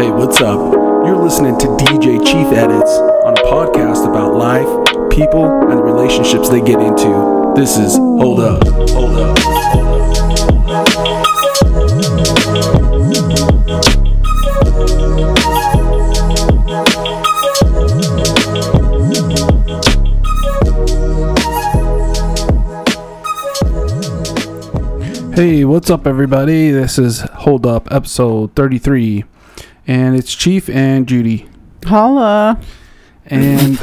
Hey, what's up? You're listening to DJ Chief Edits on a podcast about life, people, and the relationships they get into. This is Hold Up. Hold Up. Hey, what's up, everybody? This is Hold Up, episode 33, and it's Chief and Judy. Holla. And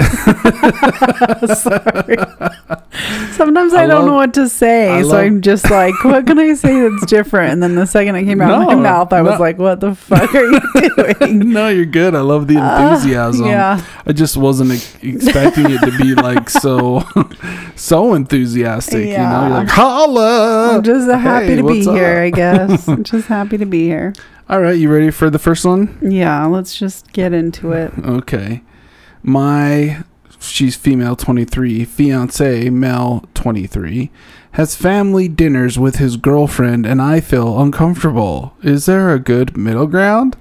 Sorry. Sometimes I, I don't love- know what to say, I so love- I'm just like, what can I say that's different? And then the second it came out of my mouth, I was like, what the fuck are you doing? no, you're good. I love the enthusiasm. Uh, yeah. I just wasn't ex- expecting it to be like so, so enthusiastic. You know, Yeah. you're like holla. I'm just happy Hey, to be here. I guess. I'm just happy to be here. All right, you ready for the first one? Yeah, let's just get into it. Okay. My, she's female 23, fiance, male 23, has family dinners with his girlfriend, and I feel uncomfortable. Is there a good middle ground?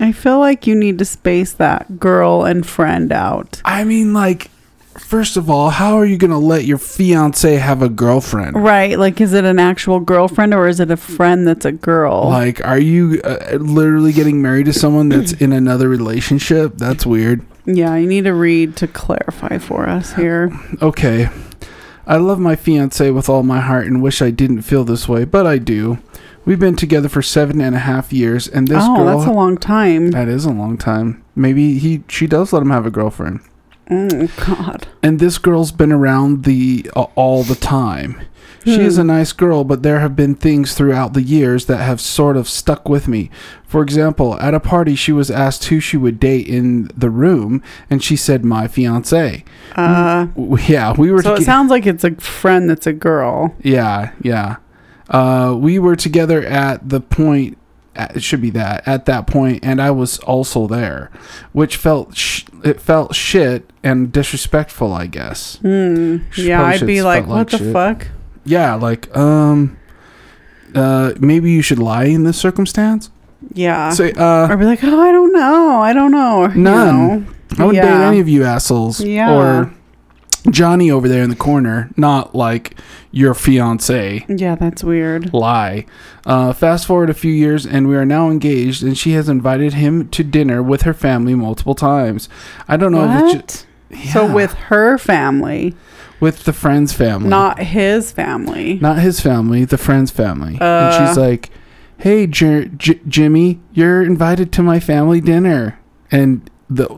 I feel like you need to space that girl and friend out. I mean, like, first of all, how are you going to let your fiance have a girlfriend? Right. Like, is it an actual girlfriend or is it a friend that's a girl? Like, are you uh, literally getting married to someone that's in another relationship? That's weird. yeah, you need to read to clarify for us here. Okay. I love my fiance with all my heart and wish I didn't feel this way, but I do. We've been together for seven and a half years, and this oh, girl. that's a long time. that is a long time. Maybe he she does let him have a girlfriend. Oh, God. And this girl's been around the uh, all the time. She is Hmm. a nice girl, but there have been things throughout the years that have sort of stuck with me. For example, at a party, she was asked who she would date in the room, and she said, "My fiance." Uh, Yeah, we were. so it toge- sounds like it's a friend that's a girl. Yeah, yeah. Uh, we were together at the point. It should be that at that point, and I was also there, which felt sh- it felt shit and disrespectful. I guess. She Yeah, probably I'd be like, what like the shit. fuck? Yeah, like um, uh, maybe you should lie in this circumstance. Yeah. Say, uh, or be like, oh, I don't know. I don't know. You None. know? I wouldn't date any of you assholes. Yeah. Or Johnny over there in the corner, not like your fiance. Yeah, that's weird. lie. Uh, fast forward a few years, and we are now engaged, and she has invited him to dinner with her family multiple times. I don't know if it's What? ju- So with her family, with the friend's family, not his family. not his family, the friend's family, Uh. and she's like, "Hey, Jer- J- Jimmy, you're invited to my family dinner," and the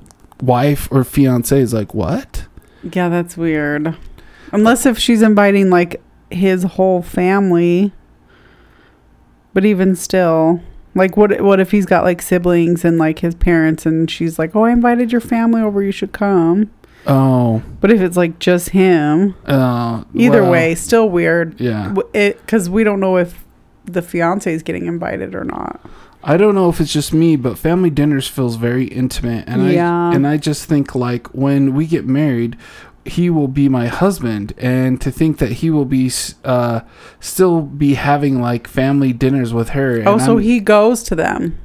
wife or fiance is like, "What?" Yeah, that's weird. Unless if she's inviting like his whole family. But even still, like what what if he's got like siblings and like his parents and she's like, "Oh, I invited your family over, you should come." Oh, But if it's like just him, uh, either well, way, still weird. yeah. It cuz we don't know if the fiance is getting invited or not. I don't know if it's just me, but family dinners feels very intimate, and Yeah. I and I just think like when we get married, he will be my husband, and to think that he will be uh still be having like family dinners with her. And oh, so I'm- he goes to them.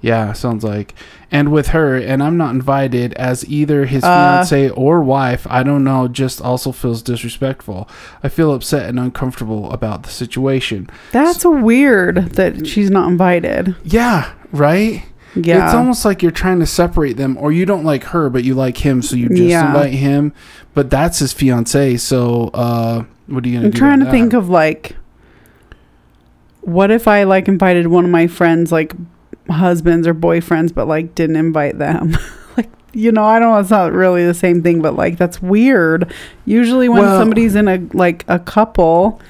Yeah, sounds like, and with her, and I'm not invited as either his Uh. fiance or wife. I don't know, just also feels disrespectful. I feel upset and uncomfortable about the situation. That's weird that she's not invited. Yeah, right. Yeah. It's almost like you're trying to separate them, or you don't like her, but you like him, so you just Yeah. invite him. But that's his fiance, so uh, what are you gonna do? I'm trying to about think of like what if I like invited one of my friends like husbands or boyfriends but like didn't invite them. like you know, I don't know it's not really the same thing but like that's weird. Usually when Well- somebody's in a like a couple,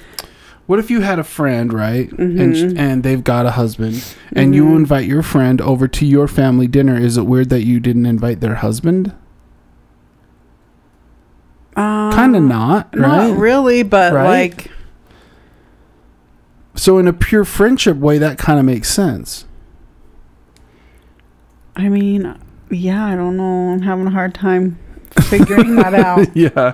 What if you had a friend, right, and Mhm. sh- and they've got a husband, and you Mhm. invite your friend over to your family dinner? Is it weird that you didn't invite their husband? um, kind of not, right? Not really, but Right? like So in a pure friendship way, that kind of makes sense. I mean, yeah, I don't know. I'm having a hard time figuring that out. yeah.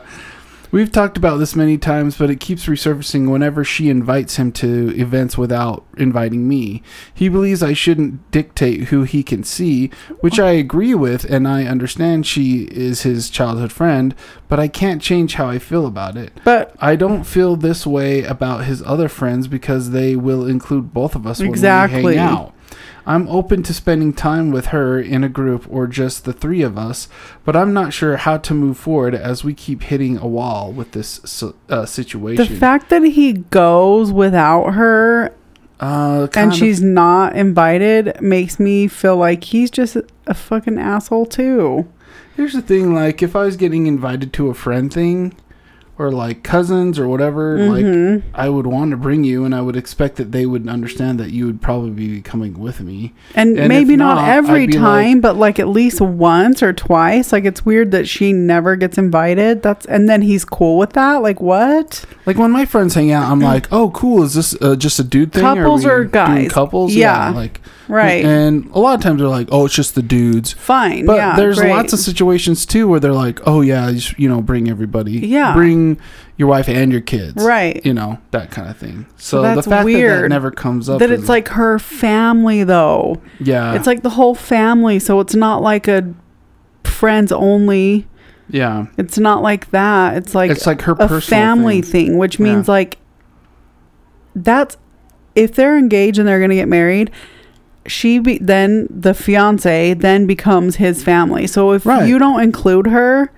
We've talked about this many times, but it keeps resurfacing whenever she invites him to events without inviting me. He believes I shouldn't dictate who he can see, which I agree with, and I understand she is his childhood friend, but I can't change how I feel about it. But I don't feel this way about his other friends because they will include both of us when Exactly. we hang out. I'm open to spending time with her in a group or just the three of us, but I'm not sure how to move forward as we keep hitting a wall with this uh, the fact that he goes without her uh, and of- she's not invited makes me feel like he's just a, a fucking asshole too. here's the thing: like, if I was getting invited to a friend thing, or like cousins or whatever, like Mhm. I would want to bring you, and I would expect that they would understand that you would probably be coming with me. And, And maybe not, not, every time, but like at least once or twice. Like it's weird that she never gets invited. That's and then he's cool with that. Like what? Like when my friends hang out, I'm like, "Oh, cool! Is this uh, just a dude thing? Couples or doing guys? Couples, Yeah. Like, Right. And a lot of times they're like, "Oh, it's just the dudes." Fine. But yeah, there's great. lots of situations too where they're like, "Oh yeah, you, sh- you know, bring everybody. Yeah. bring your wife and your kids. Right. You know that kind of thing." So, that's the fact that that weird. never comes up that it's like her family though. yeah, it's like the whole family, so it's not like a friends only. yeah, It's not like that. It's like it's like her a personal family thing. thing, which Yeah. means like that's if they're engaged and they're going to get married, she be then the fiance then becomes his family. So if Right. you don't include her,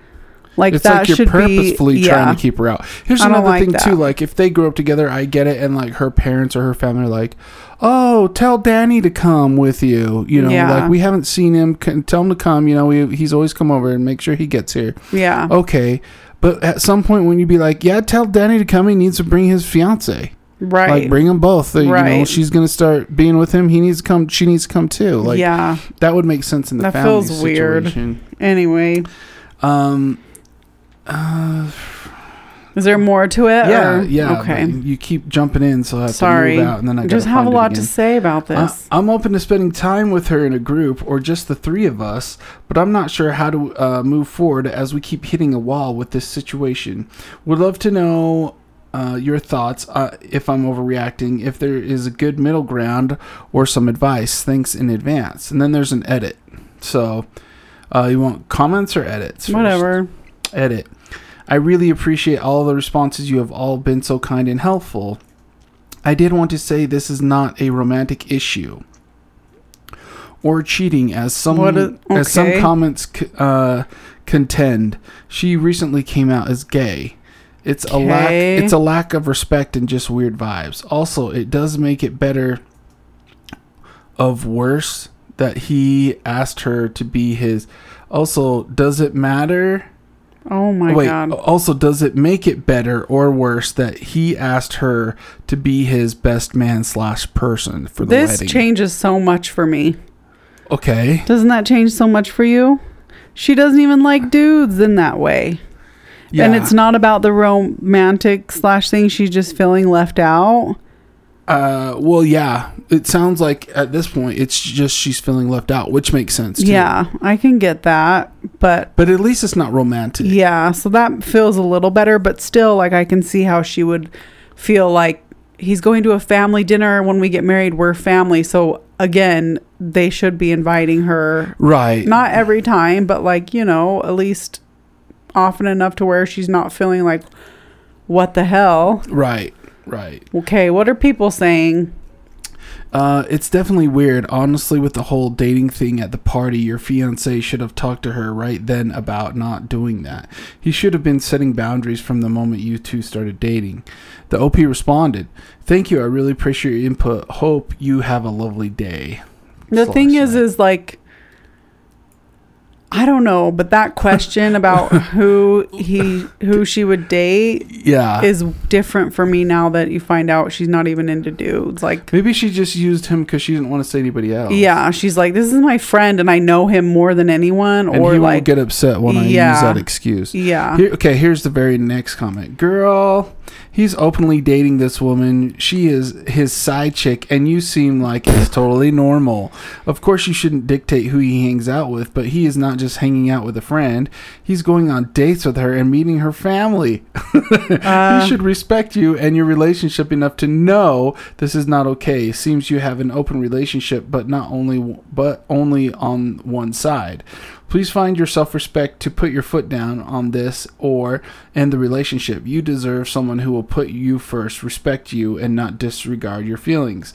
like it's that like you're should purposefully be trying yeah. to keep her out. Here's I another like thing that. too. Like if they grew up together, I get it, and like her parents or her family are like, "Oh, tell Danny to come with you." You know, Yeah. like we haven't seen him. Tell him to come. You know, we, he's always come over and make sure he gets here. yeah. Okay, but at some point when you be like, "Yeah, tell Danny to come," he needs to bring his fiance. Right. Like bring them both. You know, Right. she's gonna start being with him. He needs to come. She needs to come too. Like yeah. that would make sense in the That family feels weird. situation. Anyway, Um. Uh, is there more to it? yeah, or- yeah. Okay. You keep jumping in, so I have Sorry. to move out, and then I I just have a lot to say about I- this. I'm open to spending time with her in a group or just the three of us, but I'm not sure how to uh, move forward as we keep hitting a wall with this situation. Would love to know uh, your thoughts uh, if I'm overreacting, if there is a good middle ground or some advice. Thanks in advance. And then there's an edit. So uh, you want comments or edits? first? Whatever. edit. I really appreciate all the responses. You have all been so kind and helpful. I did want to say this is not a romantic issue or cheating, as some is- as some comments uh, contend. She recently came out as gay. It's a lack. It's a lack of respect and just weird vibes. Also, it does make it better. Of worse that he asked her to be his. Also, does it matter? Oh my Wait. god. Also, does it make it better or worse that he asked her to be his best man slash person for the This wedding? This changes so much for me. okay. Doesn't that change so much for you? She doesn't even like dudes in that way. Yeah. And it's not about the romantic slash thing. She's just feeling left out. Uh, well, yeah. It sounds like at this point it's just she's feeling left out, which makes sense. Too. Yeah, I can get that. But But at least it's not romantic. yeah, so that feels a little better. But still, like, I can see how she would feel like he's going to a family dinner. When we get married, we're family. So again, they should be inviting her. Right. Not every time, but like, you know, at least often enough to where she's not feeling like, what the hell? right. Right. Okay, what are people saying? Uh, it's definitely weird, honestly, with the whole dating thing at the party. Your fiance should have talked to her right then about not doing that. He should have been setting boundaries from the moment you two started dating. The OP responded, Thank you, I really appreciate your input. Hope you have a lovely day. The Slash thing is, is like, I don't know, but that question about who he, who she would date Yeah. is different for me now that you find out she's not even into dudes. Like, Maybe she just used him because she didn't want to say anybody else. yeah, she's like, this is my friend and I know him more than anyone. And or he like, won't get upset when I use that excuse. yeah, Here, okay, here's the very next comment. Girl, He's openly dating this woman. She is his side chick, and you seem like it's totally normal. Of course, you shouldn't dictate who he hangs out with, but he is not just hanging out with a friend. He's going on dates with her and meeting her family. Uh, he should respect you and your relationship enough to know this is not okay. Seems you have an open relationship, but not only but only on one side. Please find your self-respect to put your foot down on this or end the relationship. You deserve someone who will put you first, respect you, and not disregard your feelings.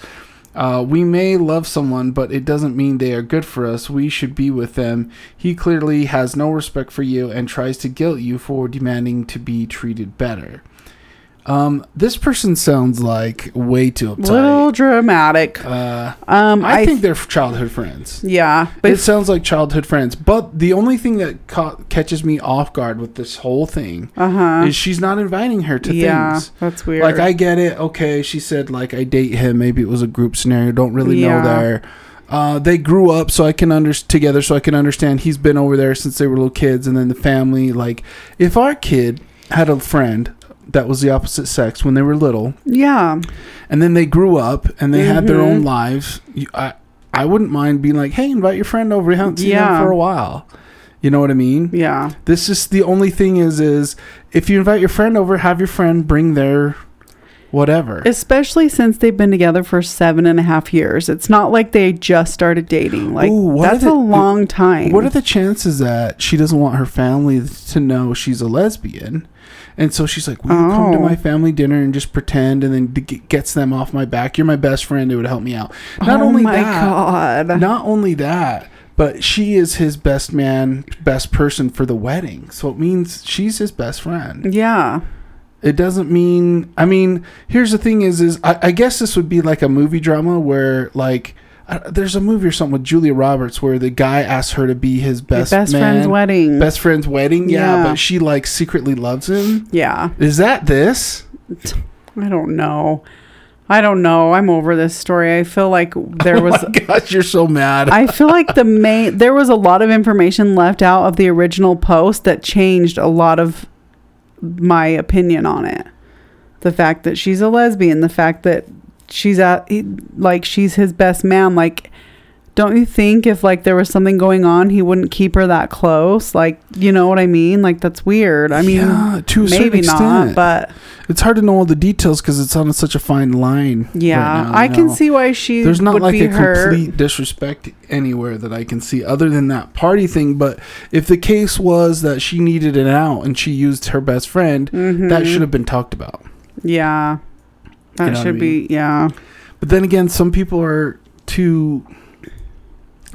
Uh, we may love someone, but it doesn't mean they are good for us. We should be with them. He clearly has no respect for you and tries to guilt you for demanding to be treated better. Um, this person sounds like way too uptight. little dramatic. uh, Um, I, I, think they're childhood friends. yeah, but It sounds like childhood friends. But the only thing that ca- catches me off guard with this whole thing uh huh. is she's not inviting her to Yeah, things. that's weird. Like I get it. Okay, she said like I date him. Maybe it was a group scenario. Don't really Yeah. know there. Uh, they grew up, so I can under together, so I can understand. He's been over there since they were little kids, and then the family. Like, if our kid had a friend that was the opposite sex when they were little, yeah, and then they grew up and they had their own mm-hmm. lives, you, I I wouldn't mind being like, hey, invite your friend over. You haven't seen Yeah. them for a while. You know what I mean? yeah, This is the only thing is is if you invite your friend over, have your friend bring their whatever. especially since they've been together for seven and a half years. It's not like they just started dating. Like Ooh, that's the- a long time. What are the chances that she doesn't want her family to know she's a lesbian? And so she's like, "Will you come to Oh. my family dinner and just pretend?" And then g- gets them off my back. You're my best friend. It would help me out. Not oh only my that, god. not only that, but she is his best man, best person for the wedding. So it means she's his best friend. yeah. It doesn't mean. I mean, here's the thing: is is I, I guess this would be like a movie drama where like. There's a movie or something with Julia Roberts where the guy asks her to be his best, best man, friend's wedding. best friend's wedding. Yeah, Yeah. but she like secretly loves him. yeah. Is that this? I don't know. I don't know. I'm over this story. I feel like there was oh my gosh, you're so mad. I feel like the main there was a lot of information left out of the original post that changed a lot of my opinion on it. The fact that she's a lesbian, the fact that she's at like she's his best man, like don't you think if like there was something going on, he wouldn't keep her that close? Like, you know what I mean? Like that's weird. I mean, yeah, to a certain maybe extent. not, but it's hard to know all the details because it's on such a fine line. yeah, right now, I can know. see why she There's not like a complete disrespect anywhere that I can see other than that party thing. But if the case was that she needed an out and she used her best friend, that Mhm. should have been talked about. Yeah. That know what I should be yeah. But then again, some people are too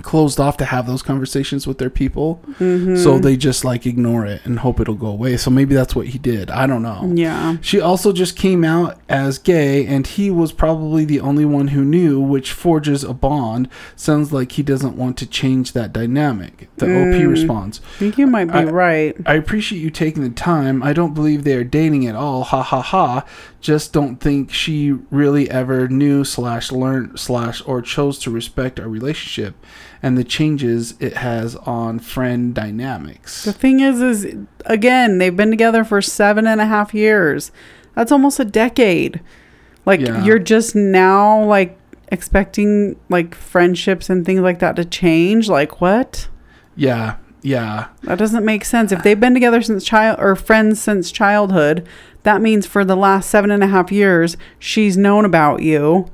closed off to have those conversations with their people. Mhm. So they just like ignore it and hope it'll go away. So maybe that's what he did. I don't know. Yeah. She also just came out as gay, and he was probably the only one who knew, which forges a bond. Sounds like he doesn't want to change that dynamic. The OP Mm. responds I think you might be I- right. I appreciate you taking the time. I don't believe they are dating at all. Ha ha ha. Just don't think she really ever knew slash learned slash or chose to respect our relationship and the changes it has on friend dynamics. The thing is, is again, they've been together for seven and a half years. That's almost a decade. Like Yeah. you're just now like expecting like friendships and things like that to change. Like what? Yeah, yeah. That doesn't make sense. If they've been together since child or friends since childhood, that means for the last seven and a half years, she's known about you,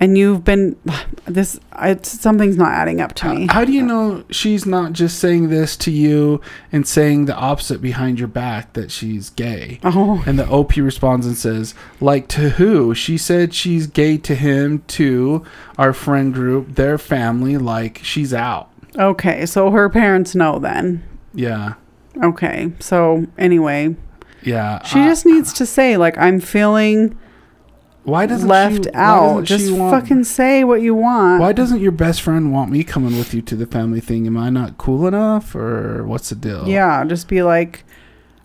and you've been this. It's something's not adding up to How, me. how do you know she's not just saying this to you and saying the opposite behind your back that she's gay? Oh, And the OP responds and says, like to who? She said she's gay to him, to our friend group, their family, like she's out. okay. So her parents know then. Yeah. Okay. So anyway, Yeah. she uh, just needs to say like I'm feeling why doesn't left she, out. Just want- fucking say what you want. Why doesn't your best friend want me coming with you to the family thing? Am I not cool enough, or what's the deal? Yeah, just be like,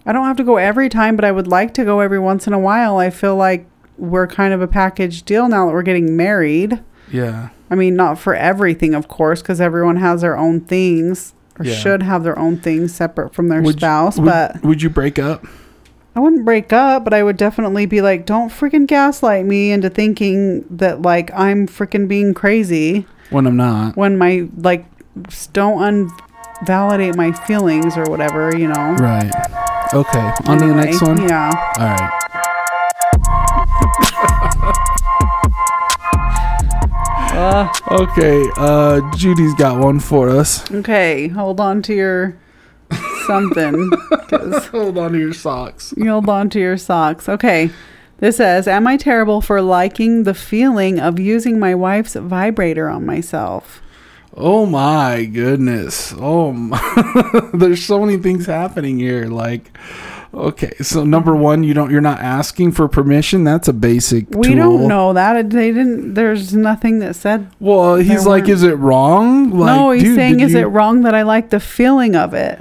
I don't have to go every time, but I would like to go every once in a while. I feel like we're kind of a package deal now that we're getting married. Yeah. I mean, not for everything, of course, because everyone has their own things or Yeah. should have their own things separate from their Would you- spouse. Would, but would you break up? I wouldn't break up, but I would definitely be like, don't freaking gaslight me into thinking that like I'm freaking being crazy When I'm not. when my like don't unvalidate my feelings or whatever, you know. Right. Okay. On to the next one. Yeah. All right. Uh, Okay. Uh, Judy's got one for us. okay, hold on to your something. Hold on to your socks. you hold on to your socks. Okay. This says, Am I terrible for liking the feeling of using my wife's vibrator on myself? Oh my goodness. Oh my. There's so many things happening here. Like, okay. So number one, you don't. You're not asking for permission. That's a basic. We tool. don't know that. They didn't, there's nothing that said. Well, he's like, weren't- is it wrong? Like, no, he's dude, saying, Is you- it wrong that I like the feeling of it?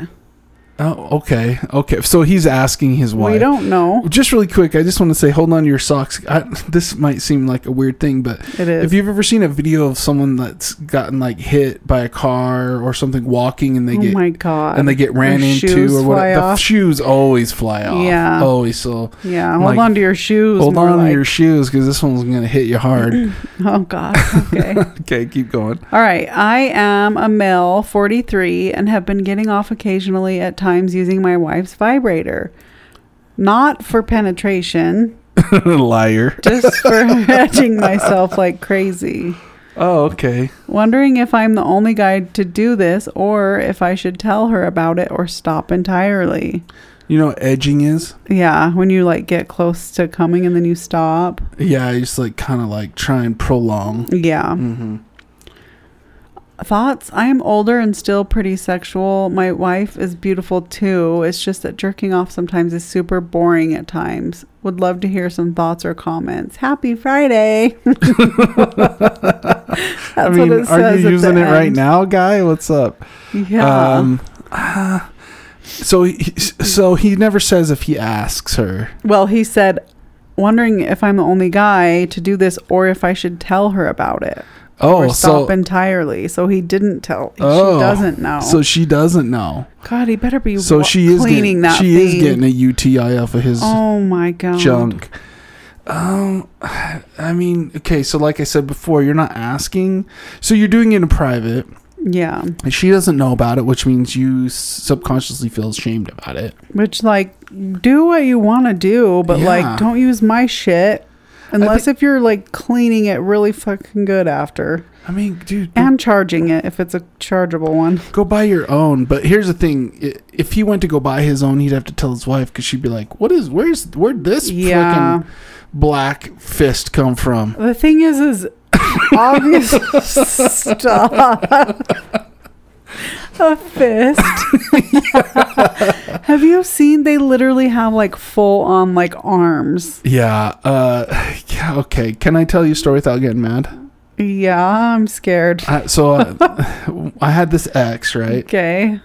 Oh, okay. Okay. So he's asking his wife. We don't know. Just really quick, I just want to say, hold on to your socks. I, this might seem like a weird thing, but It is. if you've ever seen a video of someone that's gotten like hit by a car or something walking and they oh get my God. and they get ran into or what, fly the shoes always fly off. Yeah. Always. So yeah, hold like, on to your shoes. hold on to your shoes because this one's gonna hit you hard. Oh God. Okay. okay, keep going. All right. I am a male, 43, and have been getting off occasionally at times using my wife's vibrator. Not for penetration, Liar. just for edging myself like crazy. Oh, okay. Wondering if I'm the only guy to do this or if I should tell her about it or stop entirely. You know what edging is? Yeah, when you like get close to coming and then you stop. Yeah, I just like kind of like try and prolong. Yeah. Mm-hmm. Thoughts? I am older and still pretty sexual. My wife is beautiful too. It's just that jerking off sometimes is super boring at times. Would love to hear some thoughts or comments. Happy Friday. I mean, are you using it right now, guy? What's up? Yeah. Um, so he, so he never says if he asks her. well, he said, wondering if I'm the only guy to do this or if I should tell her about it Oh, or stop so entirely. So he didn't tell. Oh, she doesn't know. so she doesn't know. God, he better be So wa- she is cleaning getting, that she thing. is getting a UTI off of his Oh my god. junk. Um, I mean, okay. So like I said before, you're not asking. So you're doing it in private. Yeah. And she doesn't know about it, which means you subconsciously feel ashamed about it. Which like do what you want to do, but Yeah. like don't use my shit unless if you're like cleaning it really fucking good after I mean, dude, and charging it if it's a chargeable one. go buy your own. But here's the thing: if he went to go buy his own, he'd have to tell his wife because she'd be like, "What is? Where's? Where'd this Yeah. black fist come from?" The thing is is obvious stop. A fist. have you seen they literally have like full on like arms? Yeah. Uh. yeah, Okay. Can I tell you a story without getting mad? Yeah, I'm scared. I, so uh, I had this ex, right? Okay.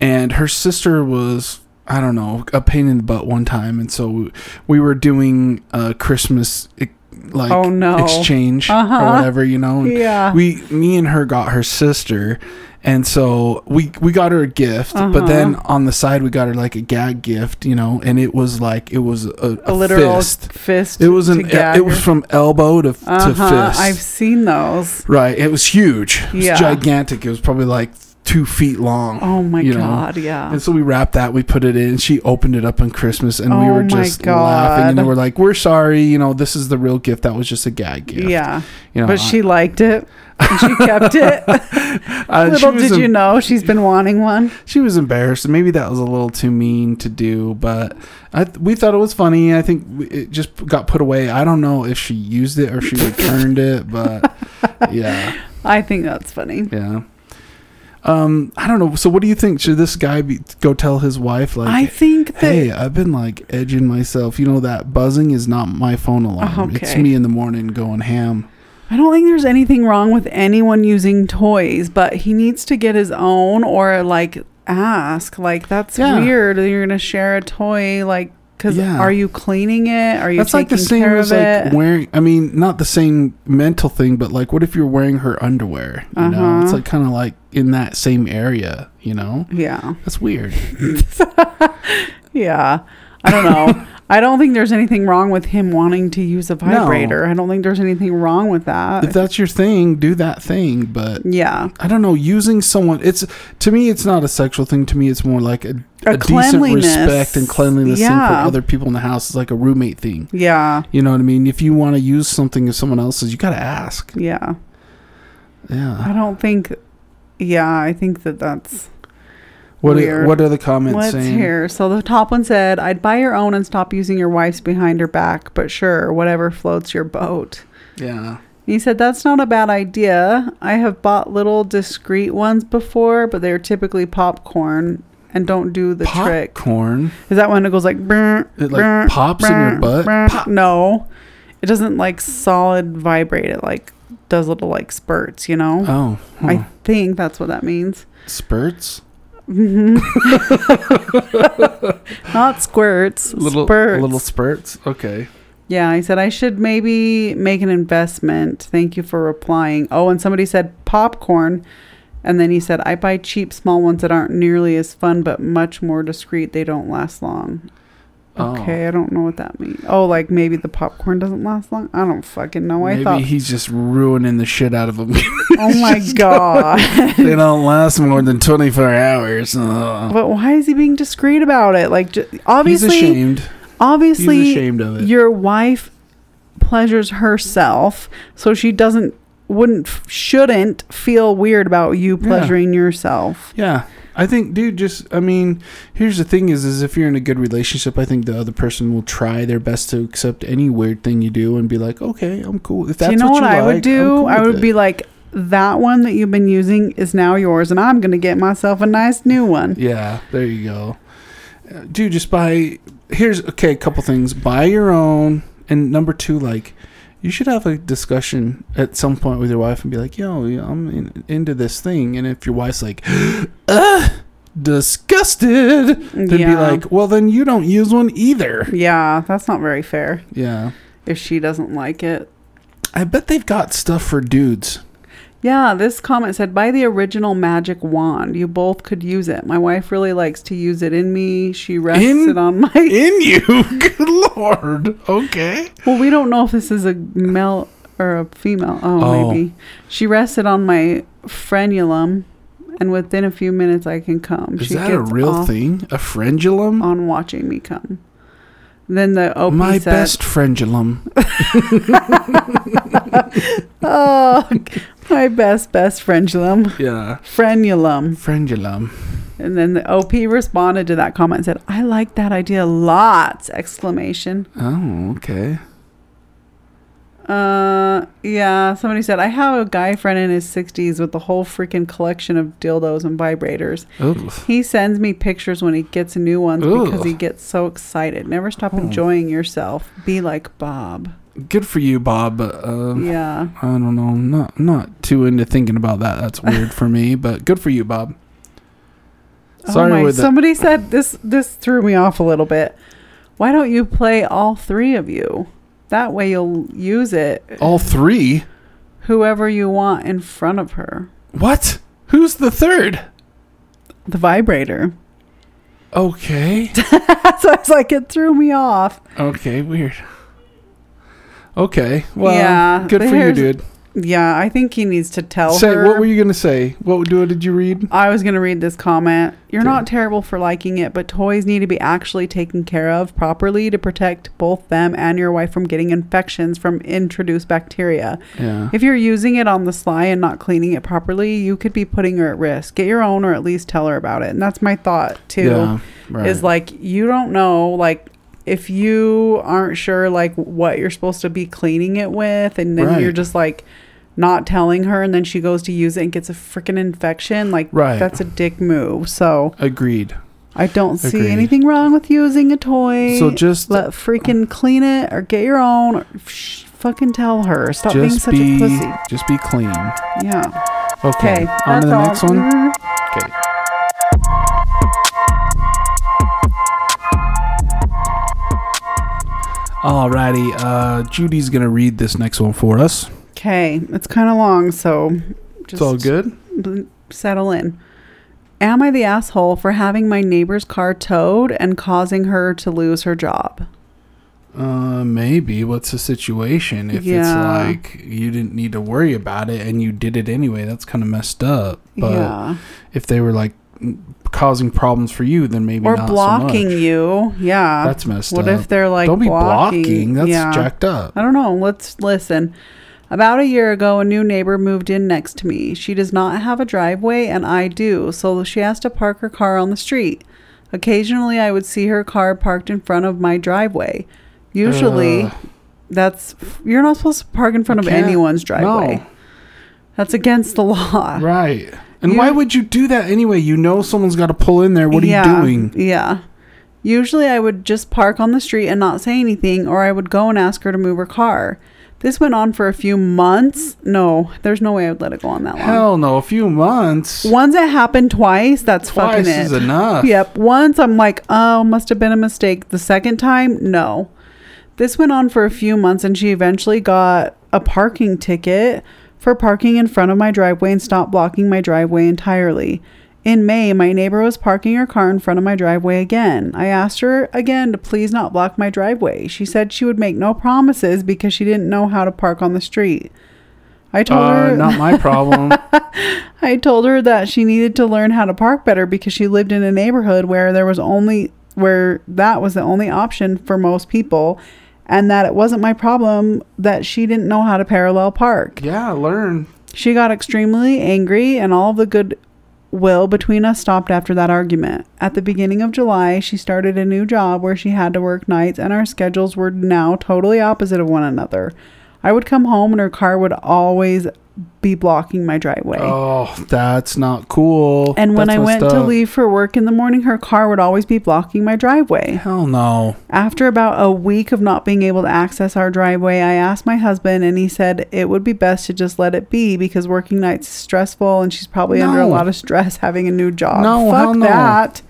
and her sister was I don't know a pain in the butt one time, and so we were doing a Christmas like Oh, no. exchange Uh-huh. or whatever, you know. and Yeah. We, me and her got her sister, and so we we got her a gift, Uh-huh. but then on the side we got her like a gag gift, you know, and it was like it was a, a a literal fist. fist. It was to an gag it was from elbow to, to Uh-huh, fist. I've seen those. right, it was huge. It was Yeah. gigantic. It was probably like two feet long. Oh my You know, god, yeah. And so we wrapped that, we put it in. She opened it up on Christmas, and we Oh were my just laughing. And we're like, "We're sorry, you know, this is the real gift. That was just a gag gift." Yeah. you know. but she liked it. And she kept it. Uh, Little did em- you know she's been wanting one. she was embarrassed. Maybe that was a little too mean to do, but I th- we thought it was funny. I think it just got put away. I don't know if she used it or she returned it, but yeah, I think that's funny. yeah. Um, I don't know. So, what do you think? Should this guy be go tell his wife like? I think that Hey, I've been like edging myself. You know that buzzing is not my phone alarm. It's me in the morning going ham. I don't think there's anything wrong with anyone using toys, but he needs to get his own or like ask. Like that's Yeah. weird. You're gonna share a toy, like because Yeah. are you cleaning it? Are you That's like the same care as like it? wearing. I mean, not the same mental thing, but like, what if you're wearing her underwear? You know, Uh-huh. it's like kind of like in that same area. You know, yeah, that's weird. yeah. I don't know. I don't think there's anything wrong with him wanting to use a vibrator. I don't think there's anything wrong with that. If that's your thing, do that thing. But yeah. I don't know, using someone it's to me it's not a sexual thing. To me it's more like a, A a, decent respect and cleanliness thing for other people in the house. It's like a roommate thing. Yeah. You know what I mean? If you want to use something of someone else's, you gotta ask. Yeah. Yeah. I don't think. Yeah, I think that that's. What are, what are the comments Let's saying? hear. So the top one said, "I'd buy your own and stop using your wife's behind her back, but sure, whatever floats your boat." Yeah. He said, That's not a bad idea. I have bought little discreet ones before, but they're typically popcorn and don't do the trick. Popcorn. Is that when it goes like, brr, It like brr, pops in your butt. Pop. No. It doesn't like solid vibrate. It like does little like spurts, you know? Oh, huh. I think that's what that means. spurts. Hmm Not squirts, Little spurts. little spurts. Okay. Yeah, I said I should maybe make an investment. Thank you for replying. Oh, and somebody said popcorn. And then he said, I buy cheap small ones that aren't nearly as fun but much more discreet. They don't last long. Oh. Okay, I don't know what that means. Oh, like maybe the popcorn doesn't last long? I don't fucking know. I thought, he's just ruining the shit out of them. oh my God. they don't last more than 24 hours. Ugh. but why is he being discreet about it? Like, ju- He's obviously, ashamed. obviously, He's ashamed of it. your wife pleasures herself so she doesn't wouldn't shouldn't feel weird about you Yeah. pleasuring yourself Yeah. I think, dude, just, I mean, here's the thing is, is if you're in a good relationship, I think the other person will try their best to accept any weird thing you do and be like, okay, I'm cool. If that's Do you know what, what, i like, would do cool i would it. be like that one that you've been using is now yours and i'm gonna get myself a nice new one Yeah, there you go. Dude, just buy. Here's okay. A couple things. Buy your own, and number two, like, you should have a discussion at some point with your wife and be like, "Yo, I'm in, into this thing," and if your wife's like, "Ugh, disgusted," then be like, "Well, then you don't use one either." yeah that's not very fair Yeah, if she doesn't like it I bet they've got stuff for dudes. yeah this comment said buy the original magic wand you both could use it my wife really likes to use it in me she rests In- it on my In you, good lord. Okay. Well, we don't know if this is a male or a female. Oh, Oh. maybe. She rested on my frenulum, and within a few minutes, I can come. Is she that a real thing? A frenulum? On watching me come. Then the OP My said, best frenulum. "Oh, my best best frenulum, Yeah. frenulum." Frenulum. And then the OP responded to that comment and said, "I like that idea lots!" Exclamation. Oh, okay. Uh, yeah. Somebody said I have a guy friend in his sixties with a whole freaking collection of dildos and vibrators. Ugh. He sends me pictures when he gets new ones because he gets so excited. Never stop Oh. enjoying yourself. Be like Bob. Good for you, Bob. Um, Yeah. I don't know. I'm not not too into thinking about that. That's weird for me. But good for you, Bob. Sorry oh my, somebody said this this threw me off a little bit. Why don't you play all three of you? That way you'll use it All three. whoever you want in front of her. What? Who's the third? The vibrator. Okay. so I was like, it threw me off. okay. Weird. Okay. Well, Yeah, good for you, dude. Yeah, I think he needs to tell Say her. what were you gonna say? What do did you read? I was going to read this comment. You're not terrible for liking it, but toys need to be actually taken care of properly to protect both them and your wife from getting infections from introduced bacteria. Yeah. If you're using it on the sly and not cleaning it properly, you could be putting her at risk. Get your own or at least tell her about it. And that's my thought too. Yeah. Right. Is like you don't know like if you aren't sure like what you're supposed to be cleaning it with and then Right. you're just like not telling her and then she goes to use it and gets a freaking infection like Right. that's a dick move so Agreed. i don't see Agreed. anything wrong with using a toy So just let freaking clean it or get your own or sh- fucking tell her stop being such be a pussy just be clean. yeah Okay. okay On to the next one. Mhm. Okay. Alrighty, uh, Judy's gonna read this next one for us. Okay, it's kind of long, so just It's all good. b- settle in. Am I the asshole for having my neighbor's car towed and causing her to lose her job? Uh, maybe. What's the situation? If Yeah. it's like you didn't need to worry about it and you did it anyway, that's kind of messed up. But yeah. if they were like causing problems for you, then maybe Or not so blocking much. you. Yeah. That's messed what up. What if they're like Don't be blocking. blocking? That's yeah. jacked up. I don't know. Let's listen. About a year ago, a new neighbor moved in next to me. She does not have a driveway, and I do, so she has to park her car on the street. Occasionally, I would see her car parked in front of my driveway. Usually, Ugh. that's you're not supposed to park in front of anyone's driveway. No. That's against the law. Right. And why would you do that anyway? You know someone's got to pull in there. What are Yeah, you doing? Yeah. Usually I would just park on the street and not say anything, or I would go and ask her to move her car. This went on for a few months. No, there's no way I would let it go on that long. Hell no. A few months. Once it happened twice, that's Twice fucking is enough. Yep. Once I'm like, oh, must have been a mistake. The second time, no. This went on for a few months and she eventually got a parking ticket for parking in front of my driveway and stopped blocking my driveway entirely. In May, my neighbor was parking her car in front of my driveway again. I asked her again to please not block my driveway. She said she would make no promises because she didn't know how to park on the street. I told Uh, her not my problem. I told her that she needed to learn how to park better because she lived in a neighborhood where there was only where that was the only option for most people and that it wasn't my problem that she didn't know how to parallel park. yeah, learn. She got extremely angry and all the good will between us stopped after that argument. At the beginning of July, she started a new job where she had to work nights and our schedules were now totally opposite of one another. I would come home and her car would always be blocking my driveway. Oh, that's not cool. And when That's I went messed to leave for work in the morning, her car would always be blocking my driveway. Hell no. After about a week of not being able to access our driveway, I asked my husband, and he said it would be best to just let it be because working nights is stressful and she's probably under a lot of stress having a new job. No, Fuck hell no. that.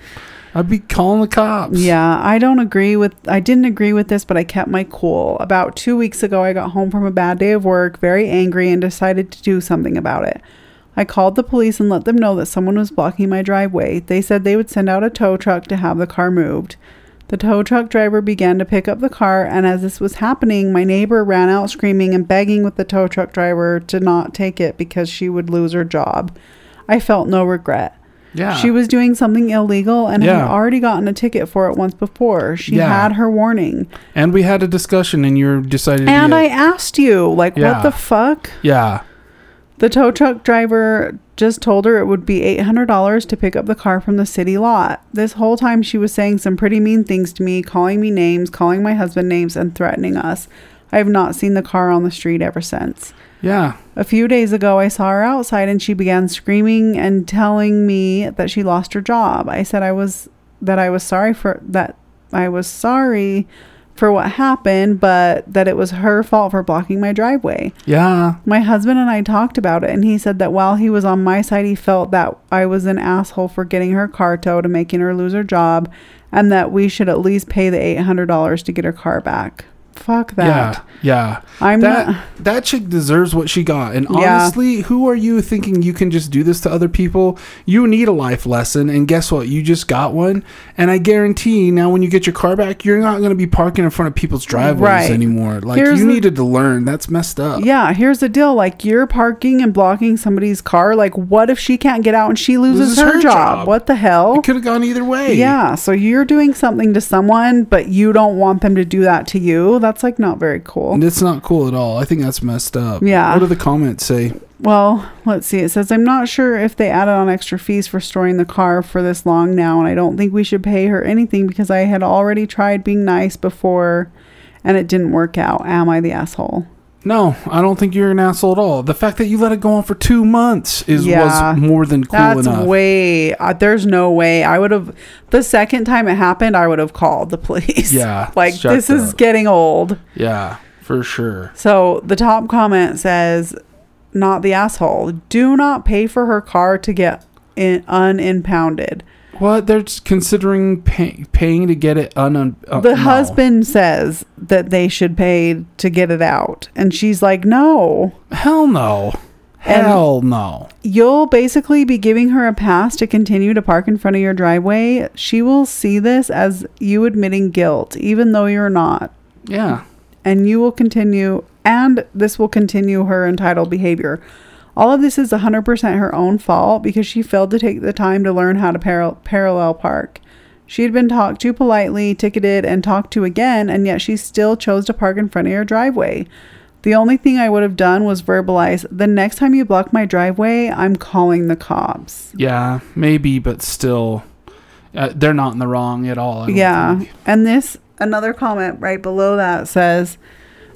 I'd be calling the cops. Yeah, I don't agree with I didn't agree with this, but I kept my cool. About 2 weeks ago, I got home from a bad day of work, very angry and decided to do something about it. I called the police and let them know that someone was blocking my driveway. They said they would send out a tow truck to have the car moved. The tow truck driver began to pick up the car, and as this was happening, my neighbor ran out screaming and begging with the tow truck driver to not take it because she would lose her job. I felt no regret. Yeah. She was doing something illegal and Yeah. had already gotten a ticket for it once before. She Yeah. had her warning. and we had a discussion and you decided to And I asked you, like, Yeah. what the fuck? Yeah. The tow truck driver just told her it would be $800 to pick up the car from the city lot. This whole time she was saying some pretty mean things to me, calling me names, calling my husband names, and threatening us. I have not seen the car on the street ever since. Yeah. A few days ago, I saw her outside and she began screaming and telling me that she lost her job. I said I was that I was sorry for that I was sorry for what happened, but that it was her fault for blocking my driveway. Yeah. My husband and I talked about it and he said that while he was on my side, he felt that I was an asshole for getting her car towed and making her lose her job and that we should at least pay the $800 to get her car back. Fuck that. Yeah. Yeah. I'm that not that chick deserves what she got. And Yeah. honestly, who are you thinking you can just do this to other people? You need a life lesson, and guess what? You just got one. And I guarantee now, when you get your car back, you're not going to be parking in front of people's driveways Right. anymore. Like Here's you the- needed to learn. That's messed up. Yeah, here's the deal. Like you're parking and blocking somebody's car. Like what if she can't get out and she loses, Loses her, her job? job. What the hell? It could have gone either way. Yeah, so you're doing something to someone, but you don't want them to do that to you. That's like not very cool. And it's not cool at all. I think that's messed up. Yeah. What do the comments say? Well, let's see. It says, I'm not sure if they added on extra fees for storing the car for this long now, and I don't think we should pay her anything because I had already tried being nice before and it didn't work out. Am I the asshole? No, I don't think you're an asshole at all. The fact that you let it go on for two months is Yeah. was more than cool That's enough. way. Uh, there's no way. I would have. The second time it happened, I would have called the police. Yeah, like this is getting old. yeah, for sure. So the top comment says, "Not the asshole. Do not pay for her car to get in, unimpounded." What they're considering pay, paying to get it un. un uh, The no. husband says that they should pay to get it out, and she's like, "No." Hell no. And- Hell no. You'll basically be giving her a pass to continue to park in front of your driveway. She will see this as you admitting guilt, even though you're not. Yeah. And you will continue, and this will continue her entitled behavior. All of this is 100% her own fault because she failed to take the time to learn how to paral- parallel park. She had been talked to politely, ticketed, and talked to again, and yet she still chose to park in front of your driveway. The only thing I would have done was verbalize the next time you block my driveway, I'm calling the cops. Yeah, maybe, but still, uh, they're not in the wrong at all. Yeah. think. And this, another comment right below that says,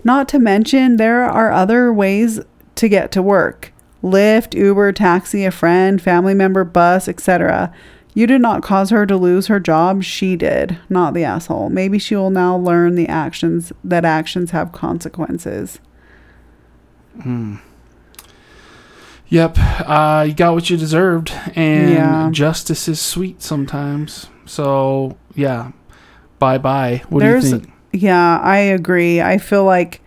not to mention, there are other ways to get to work Lyft, Uber, taxi, a friend, family member, bus, etc. You did not cause her to lose her job. She did, not the asshole. Maybe she will now learn the actions that actions have consequences. Hmm. Yep. Uh, you got what you deserved, and Yeah. justice is sweet sometimes. So yeah. Bye bye. What There's- do you think? Yeah, I agree. I feel like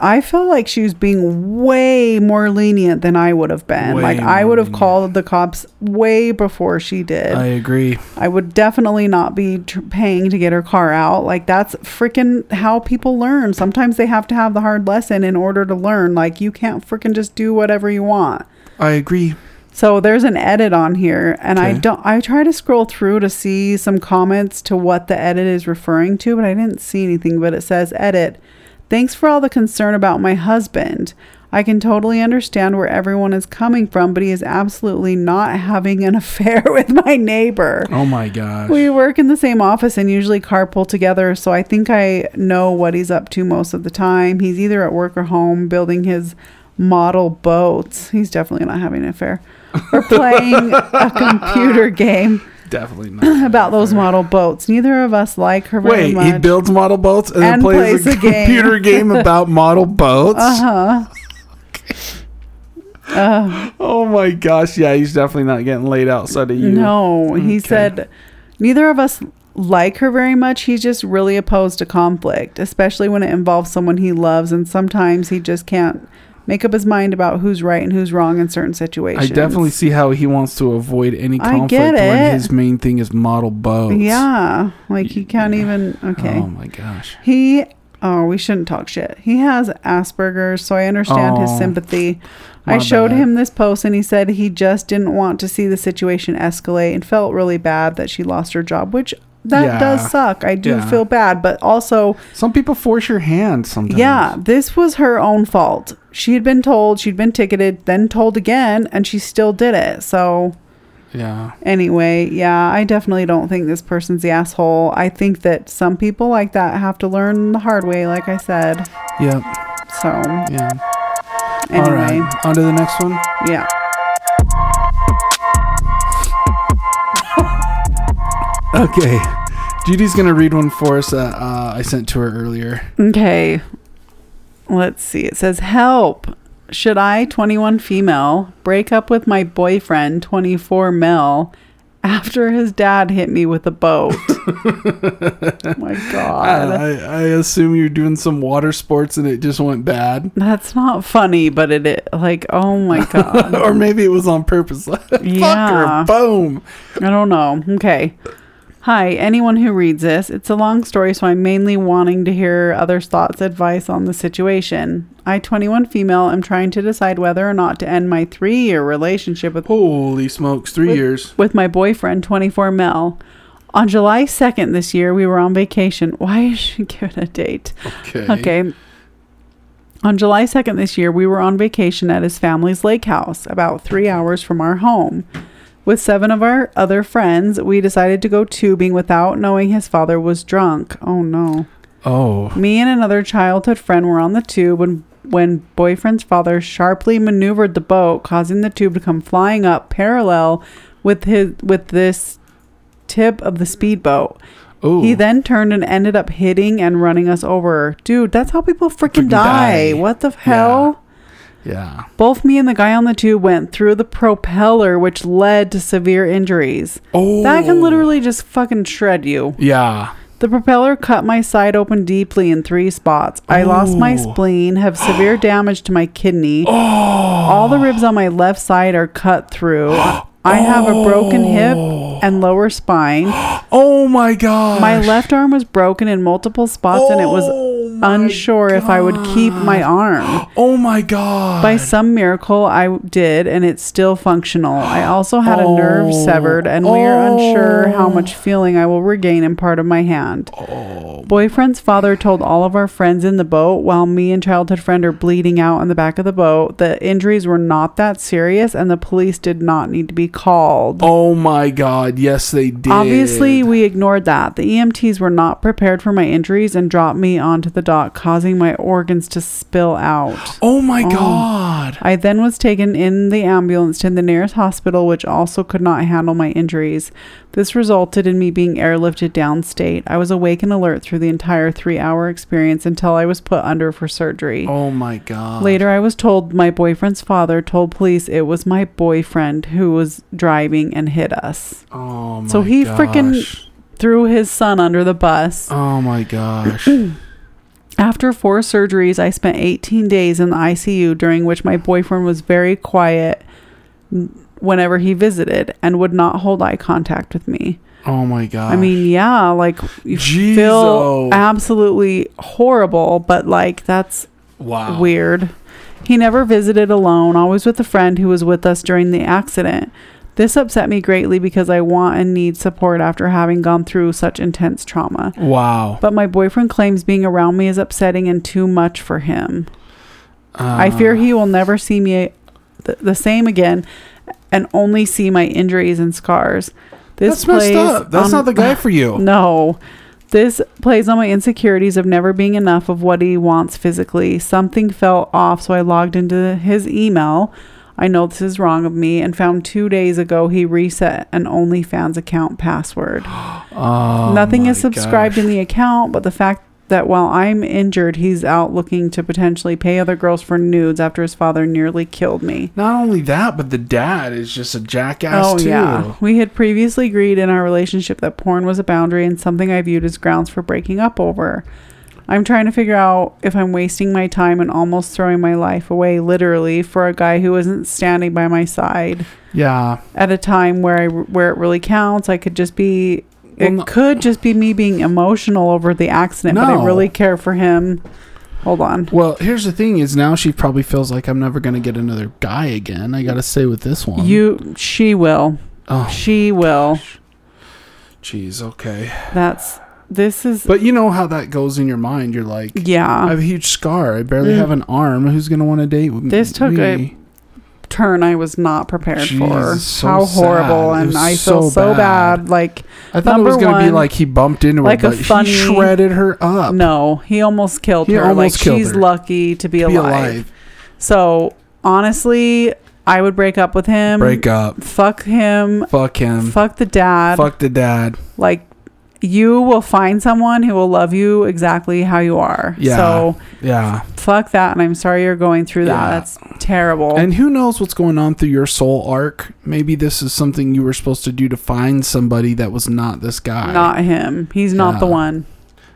I felt like she was being way more lenient than I would have been. Way like I would have called the cops way before she did. I agree. I, would definitely not be tr- paying to get her car out. Like that's freaking how people learn. Sometimes they have to have the hard lesson in order to learn. Like you can't freaking just do whatever you want. I agree. So there's an edit on here, and I don't. I try to scroll through to see some comments to what the edit is referring to, but I didn't see anything. But it says edit. Thanks for all the concern about my husband. I can totally understand where everyone is coming from, but he is absolutely not having an affair with my neighbor. Oh my gosh. We work in the same office and usually carpool together, so I think I know what he's up to most of the time. He's either at work or home building his model boats. He's definitely not having an affair. Or playing a computer game Definitely not. about those model boats. Neither of us like her very much. Wait, much. he builds model boats and, And then plays, plays a a game. computer game about model boats. uh huh. Uh, Oh my gosh, yeah, he's definitely not getting laid outside of you. No, he Okay. said neither of us like her very much. He's just really opposed to conflict, especially when it involves someone he loves, and sometimes he just can't make up his mind about who's right and who's wrong in certain situations. I definitely see how he wants to avoid any I conflict get when it. his main thing is model boats. Yeah, like he can't even. Okay. Oh my gosh. He. Oh, we shouldn't talk shit. He has Asperger's, so I understand his Oh, sympathy. my I showed bad. him this post and he said he just didn't want to see the situation escalate and felt really bad that she lost her job, which that Yeah. does suck. I do Yeah. feel bad, but also, Some people force your hand sometimes. yeah, this was her own fault. She had been told, she'd been ticketed, then told again, and she still did it. So, Yeah. anyway, yeah, I definitely don't think this person's the asshole. I think that some people like that have to learn the hard way, like I said. Yep. So, Yeah. anyway, All right. On to the next one. yeah. Okay. Judy's gonna read one for us that uh, I sent to her earlier. Okay. Let's see. It says, Help. Should I, 21 female, break up with my boyfriend, 24 male, after his dad hit me with a boat? oh my God. I I assume you're doing some water sports and it just went bad, That's not funny, but it, it like, oh my God. or maybe it was on purpose. Fuck Yeah. her. Boom. I don't know. Okay. Hi, anyone who reads this. It's a long story, so I'm mainly wanting to hear others' thoughts, advice on the situation. I, 21 female, am trying to decide whether or not to end my three year relationship with, Holy smokes! Three With- years. with my boyfriend, 24 male. On July 2nd this year, we were on vacation. Why is she giving a date? Okay. Okay. On July 2nd this year, we were on vacation at his family's lake house, about three hours from our home. With seven of our other friends, we decided to go tubing without knowing his father was drunk. Oh no. Oh. Me and another childhood friend were on the tube when, when boyfriend's father sharply maneuvered the boat, causing the tube to come flying up parallel with his with this tip of the speedboat. Oh. He then turned and ended up hitting and running us over. Dude, that's how people freaking Freaking die. die. What the hell? Yeah. Both me and the guy on the tube went through the propeller, which led to severe injuries. Oh. That can oh. literally just fucking shred you. Yeah. The propeller cut my side open deeply in three spots. I lost my Oh. spleen, have severe damage to my kidney. Oh. All the ribs on my left side are cut through. I have a broken hip oh. and lower spine. Oh my god. My left arm was broken in multiple spots and it was oh unsure if I would keep my arm. Oh my god. By some miracle, I did, and it's still functional. I also had a nerve Oh. severed, and we are unsure how Oh. much feeling I will regain in part of my hand. Oh. Boyfriend's father told all of our friends in the boat, while me and childhood friend are bleeding out on the back of the boat. The injuries were not that serious, and the police did not need to be called. Oh my god. Yes, they did. Obviously, we ignored that. The EMTs were not prepared for my injuries and dropped me onto the dock, causing my organs to spill out. Oh my Oh. god. I then was taken in the ambulance to the nearest hospital, which also could not handle my injuries. This resulted in me being airlifted downstate. I was awake and alert through the entire three hour experience until I was put under for surgery. Oh my god. Later, I was told my boyfriend's father told police it was my boyfriend who was driving and hit us. Oh my god. So he freaking- Threw his son under the bus. Oh my gosh. After four surgeries, I spent 18 days in the ICU, during which my boyfriend was very quiet n- whenever he visited and would not hold eye contact with me. Oh my god. I mean, yeah, like you Jeez, feel absolutely horrible, but like that's wow. weird. He never visited alone, always with a friend who was with us during the accident. This upset me greatly because I want and need support after having gone through such intense trauma. Wow. But my boyfriend claims being around me is upsetting and too much for him. I fear Uh, he will never see me th- the same again and only see my injuries and scars. This That's messed plays up. That's on- not the guy for you. No. This plays on my insecurities of never being enough of what he wants physically. Something fell off, so I logged into his email. I know this is wrong of me and found two days ago he reset an OnlyFans account password. Oh Nothing is subscribed gosh. in the account, but the fact that while I'm injured, he's out looking to potentially pay other girls for nudes after his father nearly killed me. Not only that, but the dad is just a jackass oh too. yeah, we had previously agreed in our relationship that porn was a boundary and something I viewed as grounds for breaking up over. I'm trying to figure out if I'm wasting my time and almost throwing my life away, literally, for a guy who isn't standing by my side Yeah. at a time where I where it really counts. I could just be. Well, it no- could just be me being emotional over the accident, but I really care for him. Hold on. Well, here's the thing: is now she probably feels like I'm never gonna get another guy again. I gotta stay with this one. You, she will. Oh, She will. jeez. Okay. That's. This is. But you know how that goes in your mind. You're like, yeah, I have a huge scar. I barely Mm. have an arm. Who's gonna want to date with me? This took a turn I was not prepared for. Jesus, so How horrible, sad. It and was I so feel so bad. bad. Like I thought it was number gonna be one, like he bumped into like her, a but funny- he shredded her up. no, he almost killed He her. almost like killed she's her. lucky to be, To be alive. alive. So honestly, I would break up with him. Break up. Fuck him. Fuck him. Fuck the dad. Fuck the dad. Like you will find someone who will love you exactly how you are. Yeah. So Yeah. fuck that, and I'm sorry you're going through that. Yeah. That's terrible. And who knows what's going on through your soul arc? Maybe this is something you were supposed to do to find somebody that was not this guy. not him. He's not the one.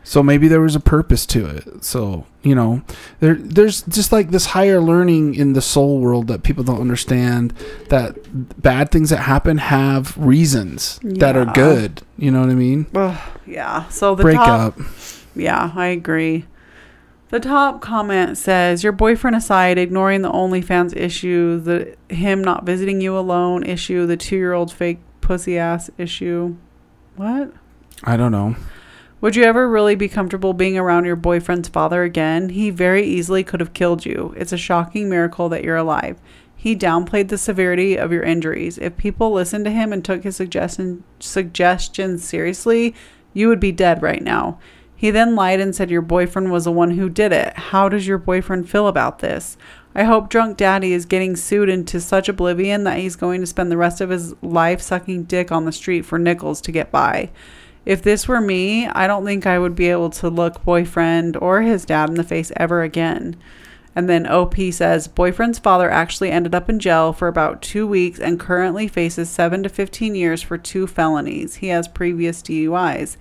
So maybe there was a purpose to it. So you know, there there's just like this higher learning in the soul world that people don't understand. That bad things that happen have reasons that are good. You know what I mean? Ugh, yeah. So the Break top, up. Yeah, I agree. The top comment says, "Your boyfriend aside, ignoring the OnlyFans issue, the him not visiting you alone issue, the two-year-old fake pussy ass issue. What? I don't know. Would you ever really be comfortable being around your boyfriend's father again? He very easily could have killed you. It's a shocking miracle that you're alive. He downplayed the severity of your injuries. If people listened to him and took his suggestion suggestions seriously, you would be dead right now. He then lied and said your boyfriend was the one who did it. How does your boyfriend feel about this? I hope Drunk Daddy is getting sued into such oblivion that he's going to spend the rest of his life sucking dick on the street for nickels to get by. If this were me, I don't think I would be able to look boyfriend or his dad in the face ever again. And then OP says boyfriend's father actually ended up in jail for about two weeks and currently faces 7 to 15 years for two felonies. He has previous DUIs.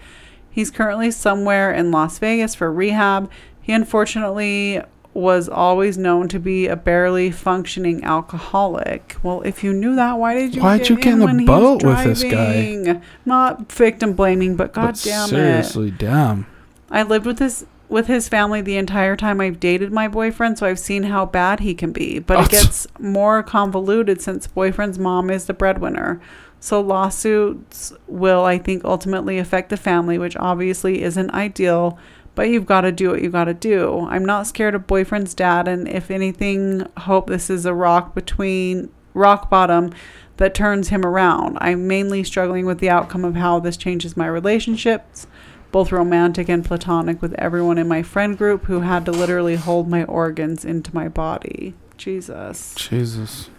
He's currently somewhere in Las Vegas for rehab. He unfortunately was always known to be a barely functioning alcoholic. Well, if you knew that, why did you Why'd get you get in the when boat with this guy? Not victim blaming, but god But damn it. seriously, damn. I lived with his with his family the entire time I've dated my boyfriend, so I've seen how bad he can be. But it gets more convoluted since boyfriend's mom is the breadwinner. So lawsuits will, I think, ultimately affect the family, which obviously isn't ideal. But you've got to do what you got to do. I'm not scared of boyfriend's dad, and if anything, hope this is a rock between rock bottom that turns him around. I'm mainly struggling with the outcome of how this changes my relationships both romantic and platonic with everyone in my friend group who had to literally hold my organs into my body. Jesus. Jesus.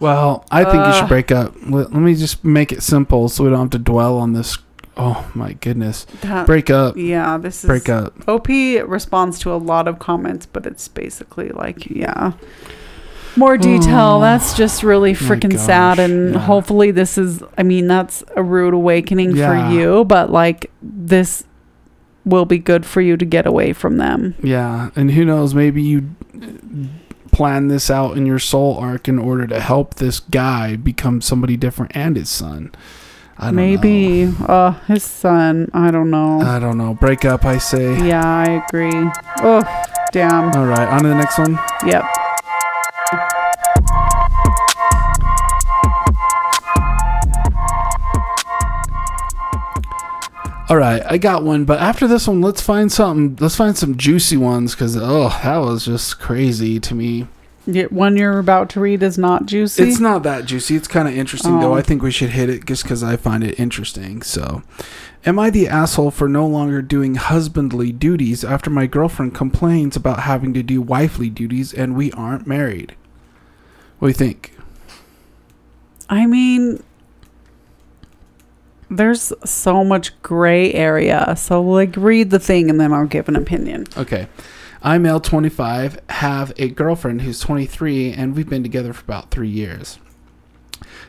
Well, I think you should uh. break up. Let, let me just make it simple so we don't have to dwell on this. Oh my goodness. That, Break up. yeah, this is Break up. OP responds to a lot of comments, but it's basically like, yeah. More detail. Oh, that's just really freaking sad. And yeah. hopefully, this is, I mean, that's a rude awakening Yeah. for you, but like, this will be good for you to get away from them. Yeah, and who knows? Maybe you plan this out in your soul arc in order to help this guy become somebody different and his son. I don't Maybe. Uh, his son. I don't know. know. I don't know. Break up, I say. Yeah, I agree. Oh, damn. All right, on to the next one. Yep. All right, I got one, but after this one, let's find something. Let's find some juicy ones because oh, that was just crazy to me. Yeah, one you're about to read is not juicy. It's not that juicy. It's kind of interesting though. Oh. I think we should hit it just because I find it interesting. So, am I the asshole for no longer doing husbandly duties after my girlfriend complains about having to do wifely duties and we aren't married? What do you think? I mean, there's so much gray area. So, like, read the thing and then I'll give an opinion. Okay. I'm male 25, have a girlfriend who's 23, and we've been together for about three years.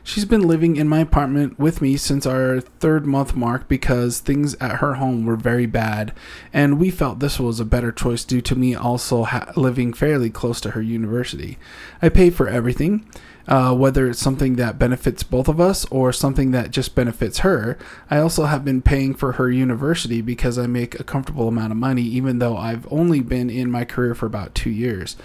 She's been living in my apartment with me since our third month mark because things at her home were very bad, and we felt this was a better choice due to me also ha- living fairly close to her university. I pay for everything, uh, whether it's something that benefits both of us or something that just benefits her. I also have been paying for her university because I make a comfortable amount of money, even though I've only been in my career for about two years.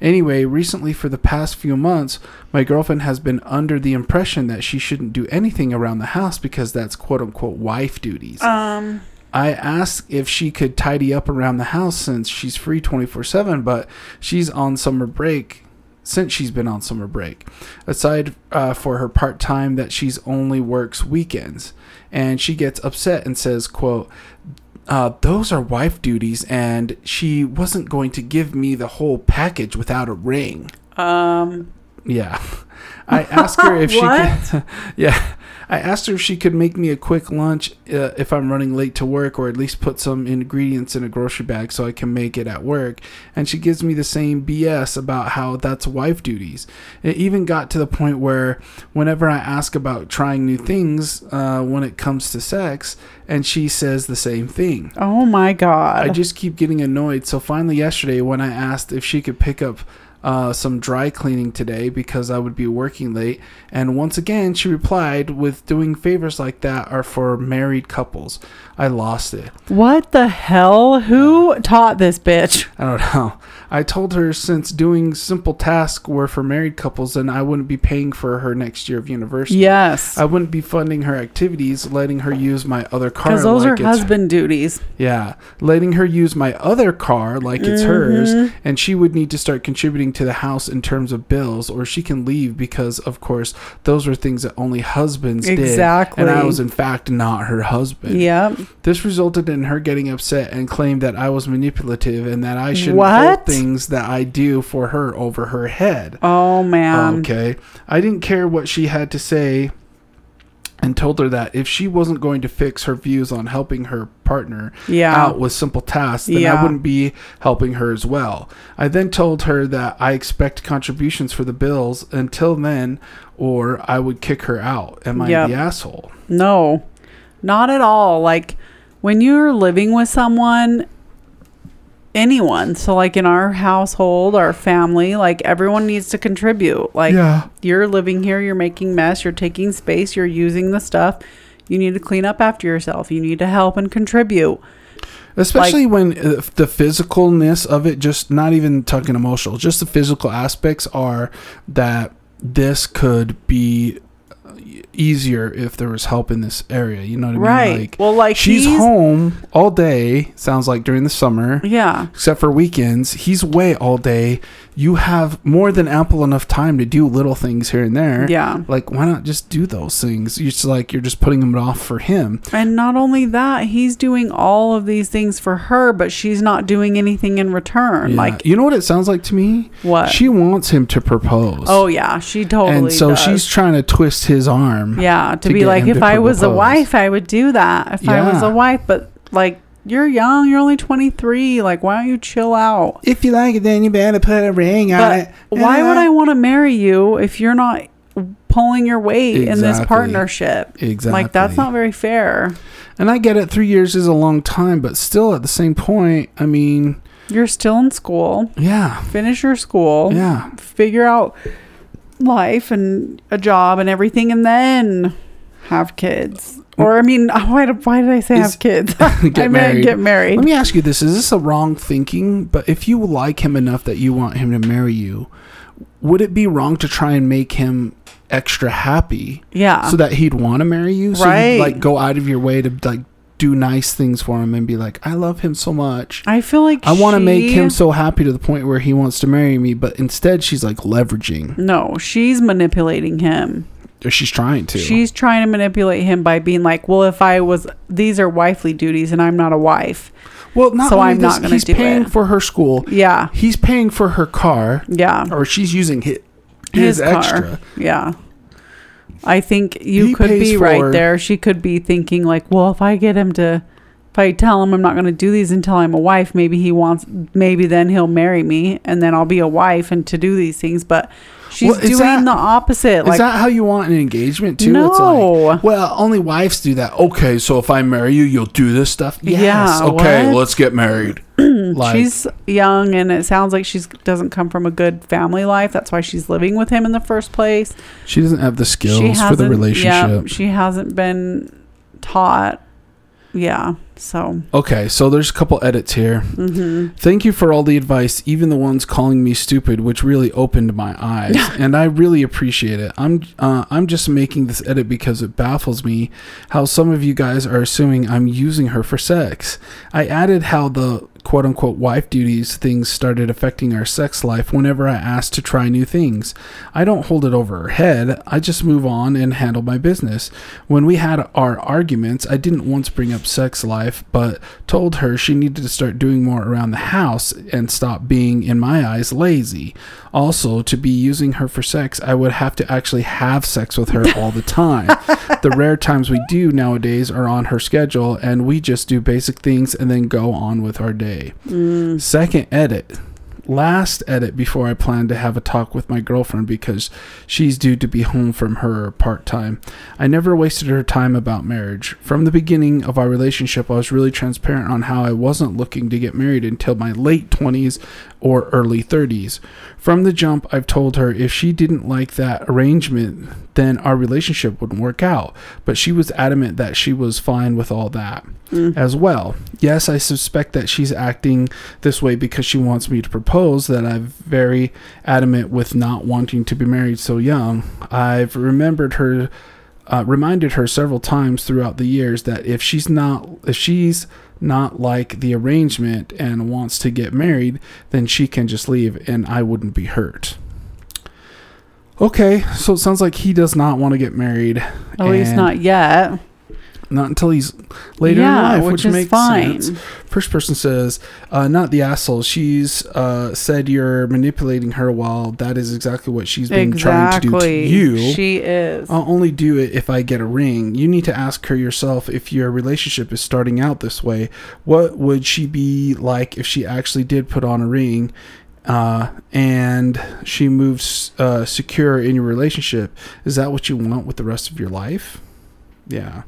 Anyway, recently for the past few months, my girlfriend has been under the impression that she shouldn't do anything around the house because that's quote unquote wife duties. Um, I asked if she could tidy up around the house since she's free 24 7, but she's on summer break since she's been on summer break. Aside uh, for her part time, that she's only works weekends. And she gets upset and says, quote, uh, those are wife duties, and she wasn't going to give me the whole package without a ring. um, Yeah. I asked her if she could. Yeah. I asked her if she could make me a quick lunch uh, if I'm running late to work, or at least put some ingredients in a grocery bag so I can make it at work. And she gives me the same BS about how that's wife duties. It even got to the point where whenever I ask about trying new things uh, when it comes to sex, and she says the same thing. oh my God. I just keep getting annoyed. So finally, yesterday, when I asked if she could pick up uh, some dry cleaning today because I would be working late, and once again, she replied with doing favors like that are for married couples. I lost it. what the hell? Who taught this bitch? I don't know. I told her since doing simple tasks were for married couples, then I wouldn't be paying for her next year of university. Yes. I wouldn't be funding her activities, letting her use my other car. Because those like are husband duties. Yeah, letting her use my other car like it's mm-hmm. hers, and she would need to start contributing to the house in terms of bills, or she can leave because, of course, those were things that only husbands did. Exactly. And I was, in fact, not her husband. Yep. This resulted in her getting upset and claimed that I was manipulative and that I shouldn't What? hold things that I do for her over her head. Oh man. Okay. I didn't care what she had to say and told her that if she wasn't going to fix her views on helping her partner Yeah. out with simple tasks, then Yeah. I wouldn't be helping her as well. I then told her that I expect contributions for the bills until then, or I would kick her out. Am I Yep. the asshole? No, not at all. Like, when you're living with someone, anyone, so like in our household, our family, like everyone needs to contribute. Like yeah. you're living here, you're making mess, you're taking space, you're using the stuff. You need to clean up after yourself. You need to help and contribute. Especially when uh, the physicalness of it, just not even talking emotional, just the physical aspects are that this could be easier if there was help in this area. You know what I mean? Right. Like, well, like she's he's- home all day, sounds like during the summer, Yeah. except for weekends. He's away all day. You have more than ample enough time to do little things here and there. Yeah. Like, why not just do those things? It's like you're just putting them off for him. And not only that, he's doing all of these things for her, but she's not doing anything in return. Yeah. Like you know what it sounds like to me? what? She wants him to propose. oh yeah, she totally. and so does. she's trying to twist his arm. yeah to, to be like, if I was a wife, I would do that. If I was a wife, but like you're young, you're only 23. Like why don't you chill out? If you like it, then you better put a ring on But it. why would uh-huh. I want to marry you if you're not pulling your weight in this partnership? Exactly. Like that's not very fair. And I get it. Three years is a long time, but still, at the same point, I mean, You're still in school. yeah, Finish your school. yeah. figure out life and a job and everything and then have kids or i mean why, did- why did i say have kids Get i meant married. get married Let me ask you this: Is this a wrong thinking? But if you like him enough that you want him to marry you, would it be wrong to try and make him extra happy yeah so that he'd want to marry you? So Right. you'd like go out of your way to like do nice things for him and be like, I love him so much. i feel like I want to make him so happy to the point where he wants to marry me, but instead she's like leveraging. no she's manipulating him she's trying to. she's trying to manipulate him by being like well if i was these are wifely duties and i'm not a wife well, not so I'm this, not gonna he's paying it. for her school. yeah He's paying for her car, yeah or she's using his, his, his, car extra. yeah i think you He could be for- right there she could be thinking like well if i get him to if i tell him i'm not going to do these until i'm a wife maybe he wants maybe then he'll marry me and then i'll be a wife and to do these things but she's Well, doing that- the opposite Is that how you want an engagement too? No. It's like, well, only wives do that. Okay, so if I marry you, you'll do this stuff. Yes. Yeah, okay, what? let's get married. like, she's young and it sounds like she doesn't come from a good family life that's why she's living with him in the first place she doesn't have the skills for the relationship. yeah she hasn't been taught yeah so Okay, so there's a couple edits here. hmm Thank you for all the advice, even the ones calling me stupid, which really opened my eyes, and I really appreciate it. I'm uh, I'm just making this edit because it baffles me how some of you guys are assuming I'm using her for sex. I added how the quote unquote wife duties things started affecting our sex life whenever I asked to try new things. I don't hold it over her head. I just move on and handle my business. When we had our arguments, I didn't once bring up sex life, but told her she needed to start doing more around the house and stop being, in my eyes, lazy. Also, to be using her for sex, I would have to actually have sex with her all the time. the rare times we do nowadays are on her schedule, and we just do basic things and then go on with our day. Mm. Second edit. Last edit before I plan to have a talk with my girlfriend because she's due to be home from her part time. I never wasted her time about marriage. From the beginning of our relationship, I was really transparent on how I wasn't looking to get married until my late 20s or early 30s. From the jump, I've told her if she didn't like that arrangement, then our relationship wouldn't work out. But she was adamant that she was fine with all that mm. as well. Yes, I suspect that she's acting this way because she wants me to propose, that I'm very adamant with not wanting to be married so young. I've remembered her. Uh, reminded her several times throughout the years that if she's not if she's not like the arrangement and wants to get married then she can just leave and I wouldn't be hurt. Okay, so it sounds like he does not want to get married. At least not yet. Not until he's later yeah, in life, which, which, makes fine. sense. First person says, uh, "Not the asshole." She's uh, said you're manipulating her. While that is exactly what she's been trying to do to you. She is. I'll only do it if I get a ring. You need to ask her yourself if your relationship is starting out this way. What would she be like if she actually did put on a ring? Uh, and she moves uh, secure in your relationship. Is that what you want with the rest of your life? Yeah.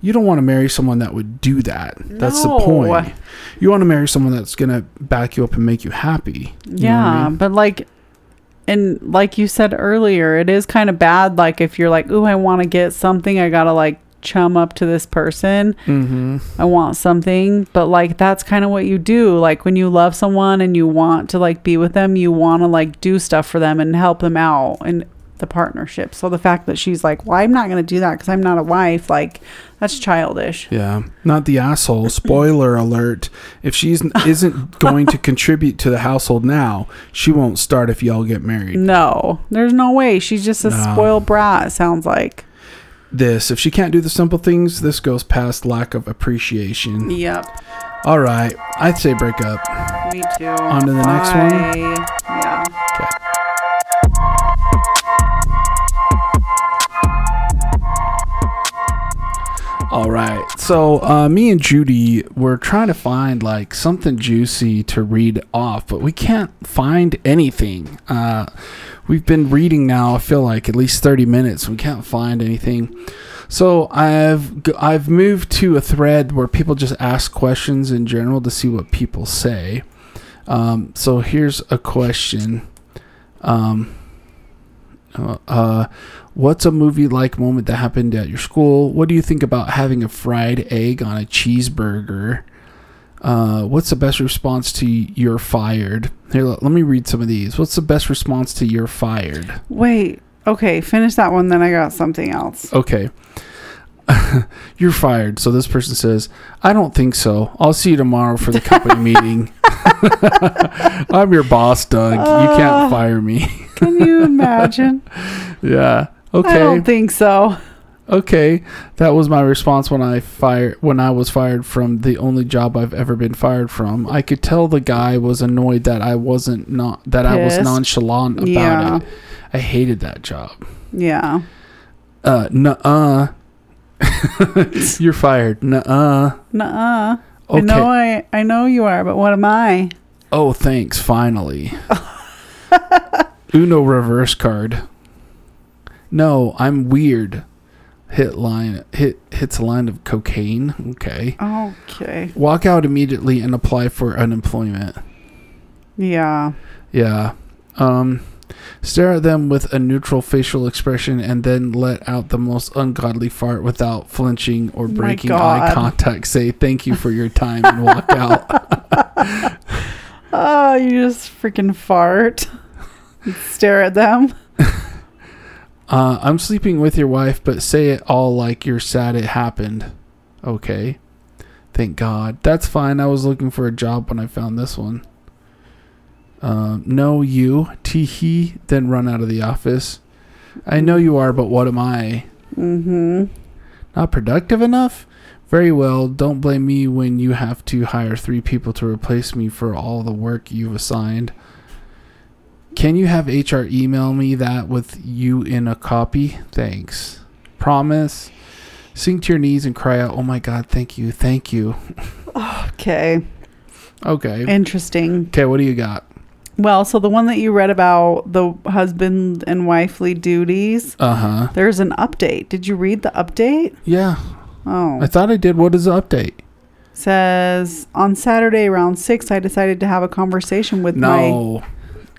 You don't want to marry someone that would do that. That's No. the point. You want to marry someone that's going to back you up and make you happy. You yeah, I mean? but like, and like you said earlier, it is kind of bad. Like if you're like, "Ooh, I want to get something, I gotta like chum up to this person. Mhm. I want something." But like that's kind of what you do. Like when you love someone and you want to like be with them, you want to like do stuff for them and help them out in the partnership. So the fact that she's like, "Well, I'm not gonna do that because I'm not a wife," like that's childish. Yeah, not the asshole. Spoiler alert: If she's isn't going to contribute to the household now, she won't start if y'all get married. No, there's no way. She's just a No. spoiled brat. It sounds like. This, if she can't do the simple things, this goes past lack of appreciation. Yep. All right, I'd say break up. Me too. On to the next one? Yeah. All right. So, uh, me and Judy were trying to find like something juicy to read off, but we can't find anything. Uh, we've been reading now. I feel like at least thirty minutes. We can't find anything. So I've I've moved to a thread where people just ask questions in general to see what people say. Um, so here's a question. Um, uh, what's a movie like moment that happened at your school? What do you think about having a fried egg on a cheeseburger? Uh, what's the best response to you're fired? Here, let let me read some of these. What's the best response to you're fired? Wait. Okay. Finish that one. Then I got something else. Okay. You're fired. So this person says, I don't think so. I'll see you tomorrow for the company meeting. I'm your boss, Doug. you Uh. can't fire me. Can you imagine? yeah. Okay. I don't think so. Okay. That was my response when I fired when I was fired from the only job I've ever been fired from. I could tell the guy was annoyed that I wasn't not that I was nonchalant about Yeah. it. I hated that job. Yeah. Uh nuh-uh. You're fired. Nuh-uh. Nuh-uh. Okay. I know I I know you are, but what am I? Oh, thanks. Finally. Uno reverse card. No, I'm weird. Hit line. Hit hits a line of cocaine. Okay. Okay. Walk out immediately and apply for unemployment. Yeah. Yeah. Um. Stare at them with a neutral facial expression and then let out the most ungodly fart without flinching or breaking eye contact. Say thank you for your time and walk out. Oh, you just freaking fart. Stare at them. Uh, I'm sleeping with your wife, but say it all like you're sad it happened. Okay. Thank God. That's fine. I was looking for a job when I found this one. Um, no, you. Teehee. Then run out of the office. I know you are, but what am I? Mm-hmm. Not productive enough? Very well. Don't blame me when you have to hire three people to replace me for all the work you've assigned. Can you have HR email me that with you in a copy? Thanks. Promise. Sink to your knees and cry out, Oh my God, thank you, thank you. Okay. Okay. Interesting. Okay, what do you got? Well, so the one that you read about the husband and wifely duties, Uh huh. there's an update. Did you read the update? Yeah, Oh. I thought I did. What is the update? Says on Saturday around six, I decided to have a conversation with my. No,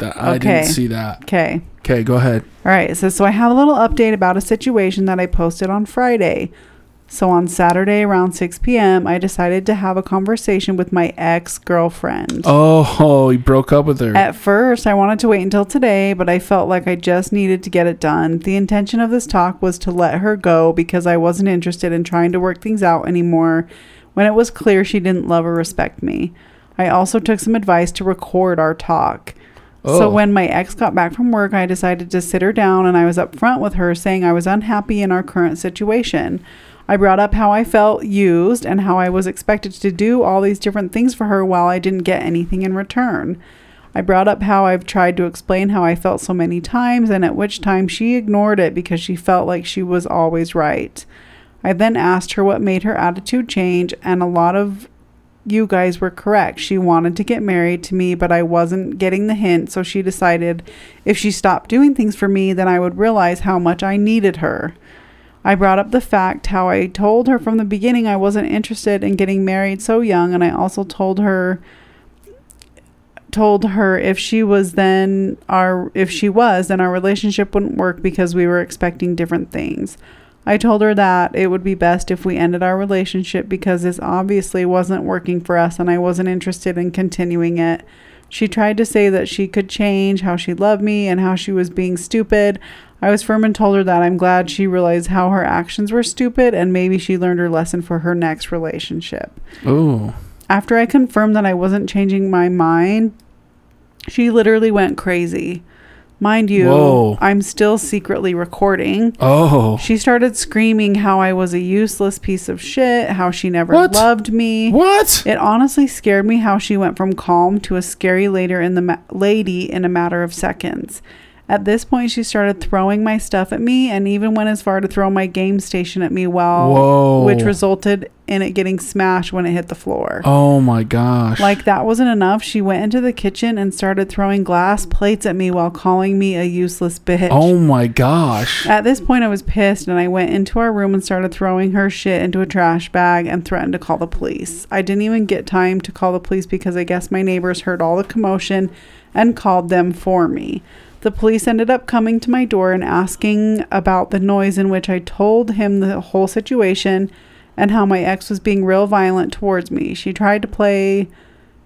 I Okay. didn't see that. Okay. Okay, go ahead. All right. It says so. I have a little update about a situation that I posted on Friday. So on Saturday around 6 p.m., I decided to have a conversation with my ex girlfriend. Oh, he broke up with her. At first, I wanted to wait until today, but I felt like I just needed to get it done. The intention of this talk was to let her go because I wasn't interested in trying to work things out anymore when it was clear she didn't love or respect me. I also took some advice to record our talk. Oh. So when my ex got back from work, I decided to sit her down and I was upfront with her saying I was unhappy in our current situation. I brought up how I felt used and how I was expected to do all these different things for her while I didn't get anything in return. I brought up how I've tried to explain how I felt so many times, and at which time she ignored it because she felt like she was always right. I then asked her what made her attitude change, and a lot of you guys were correct. She wanted to get married to me, but I wasn't getting the hint, so she decided if she stopped doing things for me, then I would realize how much I needed her. I brought up the fact how I told her from the beginning I wasn't interested in getting married so young, and I also told her told her if she was then our if she was then our relationship wouldn't work because we were expecting different things. I told her that it would be best if we ended our relationship because this obviously wasn't working for us and I wasn't interested in continuing it. She tried to say that she could change, how she loved me, and how she was being stupid. I was firm and told her that I'm glad she realized how her actions were stupid and maybe she learned her lesson for her next relationship. Ooh. After I confirmed that I wasn't changing my mind, she literally went crazy. Mind you, Whoa. I'm still secretly recording. Oh. She started screaming how I was a useless piece of shit, how she never What? loved me. What? It honestly scared me how she went from calm to a scary later in the ma- lady in a matter of seconds. At this point, she started throwing my stuff at me and even went as far to throw my game station at me while Whoa. which resulted in it getting smashed when it hit the floor. Oh my gosh. Like that wasn't enough, she went into the kitchen and started throwing glass plates at me while calling me a useless bitch. Oh my gosh. At this point, I was pissed and I went into our room and started throwing her shit into a trash bag and threatened to call the police. I didn't even get time to call the police because I guess my neighbors heard all the commotion and called them for me. The police ended up coming to my door and asking about the noise, in which I told him the whole situation and how my ex was being real violent towards me. She tried to play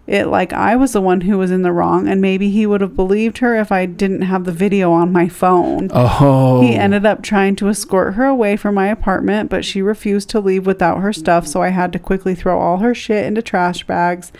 it like I was the one who was in the wrong, and maybe he would have believed her if I didn't have the video on my phone. Oh. He ended up trying to escort her away from my apartment, but she refused to leave without her stuff, so I had to quickly throw all her shit into trash bags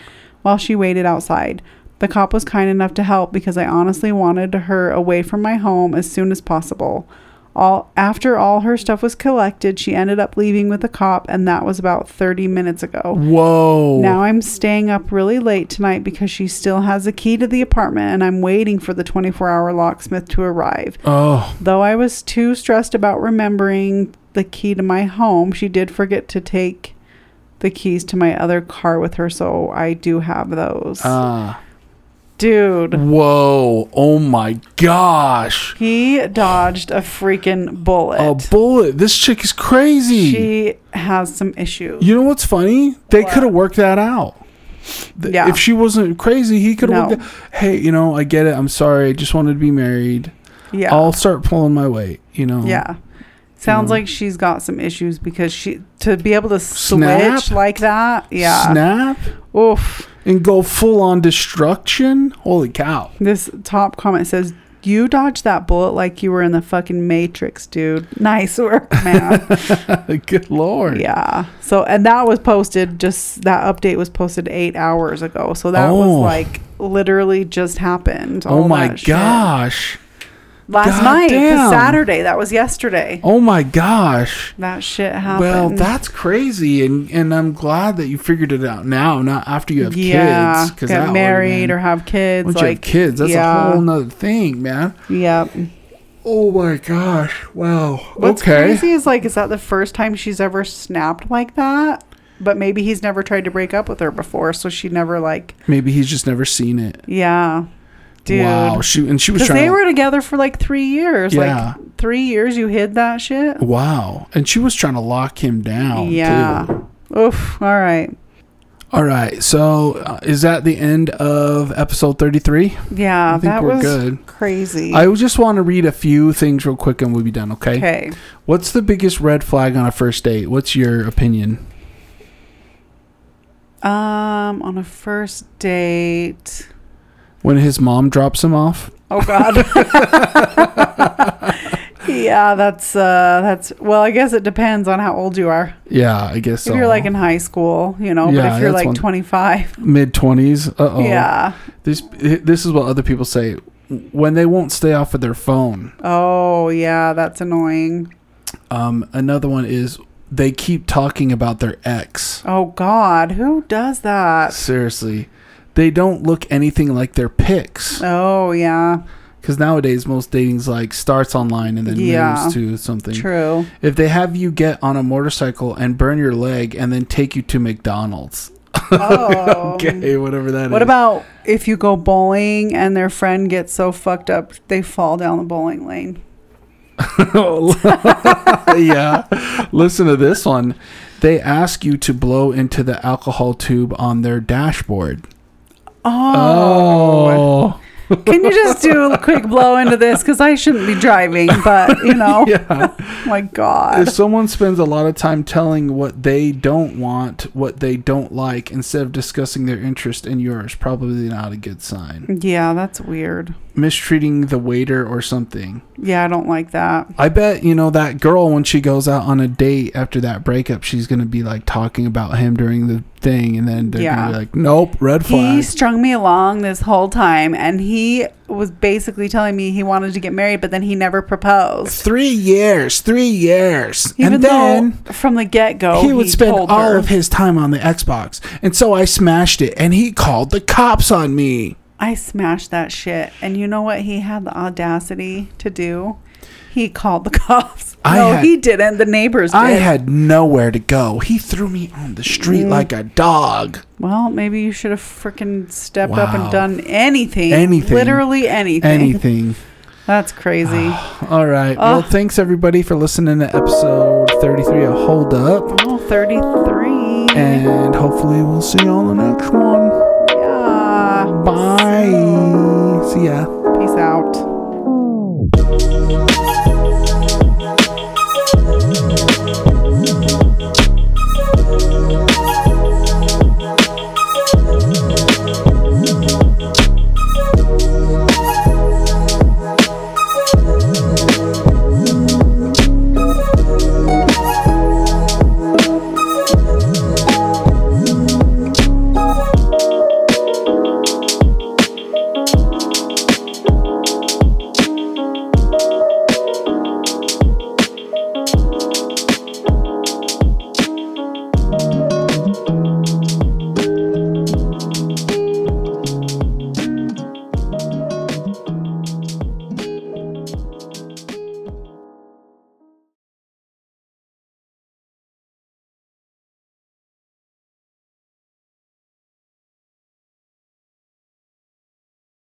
while she waited outside. The cop was kind enough to help because I honestly wanted her away from my home as soon as possible. All after all her stuff was collected, she ended up leaving with the cop and that was about 30 minutes ago. Whoa. Now I'm staying up really late tonight because she still has a key to the apartment and I'm waiting for the 24 hour locksmith to arrive. oh. Though I was too stressed about remembering the key to my home, she did forget to take the keys to my other car with her, so I do have those. Ah. Dude, Whoa. Oh my gosh. he dodged a freaking bullet. A bullet. This chick is crazy. she has some issues. you know what's funny? They could have worked that out. Th- Yeah. If she wasn't crazy, he could have No. worked that. Hey, you know, I get it. I'm sorry. I just wanted to be married. yeah. I'll start pulling my weight, you know. yeah. Sounds like she's got some issues because she to be able to Snap? switch like that. Yeah. Snap Oof. And go full on destruction. Holy cow. This top comment says, "You dodged that bullet like you were in the fucking Matrix, dude. Nice work, man." Good lord. yeah. So, and that was posted. Just that update was posted eight hours ago. So that was Oh. like literally just happened. Oh my that shit. gosh. Last God night. Saturday. That was yesterday. Oh my gosh. That shit happened. Well, that's crazy, and and I'm glad that you figured it out now, not after you have yeah. kids. Get married or have kids. once like you have kids, that's yeah. a whole nother thing, man. Yep. Oh my gosh! Wow. What's okay. crazy is like, is that the first time she's ever snapped like that? But maybe he's never tried to break up with her before, so she never like, Maybe he's just never seen it. yeah, dude. Wow. She and she was Because trying. they to- were together for like three years. Yeah. Like three years, you hid that shit. wow, and she was trying to lock him down. yeah. Too. Oof. All right. All right. So uh, is that the end of episode 33? Yeah, I think that we're was good. crazy. I just want to read a few things real quick and we'll be done. Okay. okay. What's the biggest red flag on a first date? What's your opinion? Um, on a first date. When his mom drops him off? Oh God. yeah, that's uh, that's well. I guess it depends on how old you are. Yeah, I guess so. If you're like in high school, you know, Yeah, but if you're like 25, mid 20s, uh oh. yeah. This this is what other people say when they won't stay off of their phone. Oh, yeah, that's annoying. Um, another one is they keep talking about their ex. Oh God, who does that? Seriously, they don't look anything like their pics. Oh yeah, Because nowadays most dating's like starts online and then Yeah. moves to something. true. If they have you get on a motorcycle and burn your leg and then take you to McDonald's, Oh. okay, whatever that is. What about if you go bowling and their friend gets so fucked up they fall down the bowling lane? yeah. Listen to this one. They ask you to blow into the alcohol tube on their dashboard. Oh. Can you just do a quick blow into this? Because I shouldn't be driving, but you know. yeah. Oh my God. If someone spends a lot of time telling what they don't want, what they don't like, instead of discussing their interest in yours, probably not a good sign. Yeah, that's weird. Mistreating the waiter or something. Yeah, I don't like that. I bet, you know, that girl, when she goes out on a date after that breakup, she's going to be like talking about him during the thing. And then they're Yeah. going to be like, nope, red flag." He strung me along this whole time, and he was basically telling me he wanted to get married, but then he never proposed. Three years, three years. Even and then from the get go, he would spend told all her, of his time on the Xbox. And so I smashed it and he called the cops on me. I smashed that shit. And you know what he had the audacity to do? He called the cops. I no, had- he didn't. The neighbors did. I had nowhere to go. He threw me on the street Mm. like a dog. well, maybe you should have freaking stepped up and done anything. Anything. Literally anything. Anything. That's crazy. All right. Well, thanks everybody for listening to episode 33 of Hold Up. oh, 33. And hopefully we'll see you on the next one. Bye. See ya. Peace out.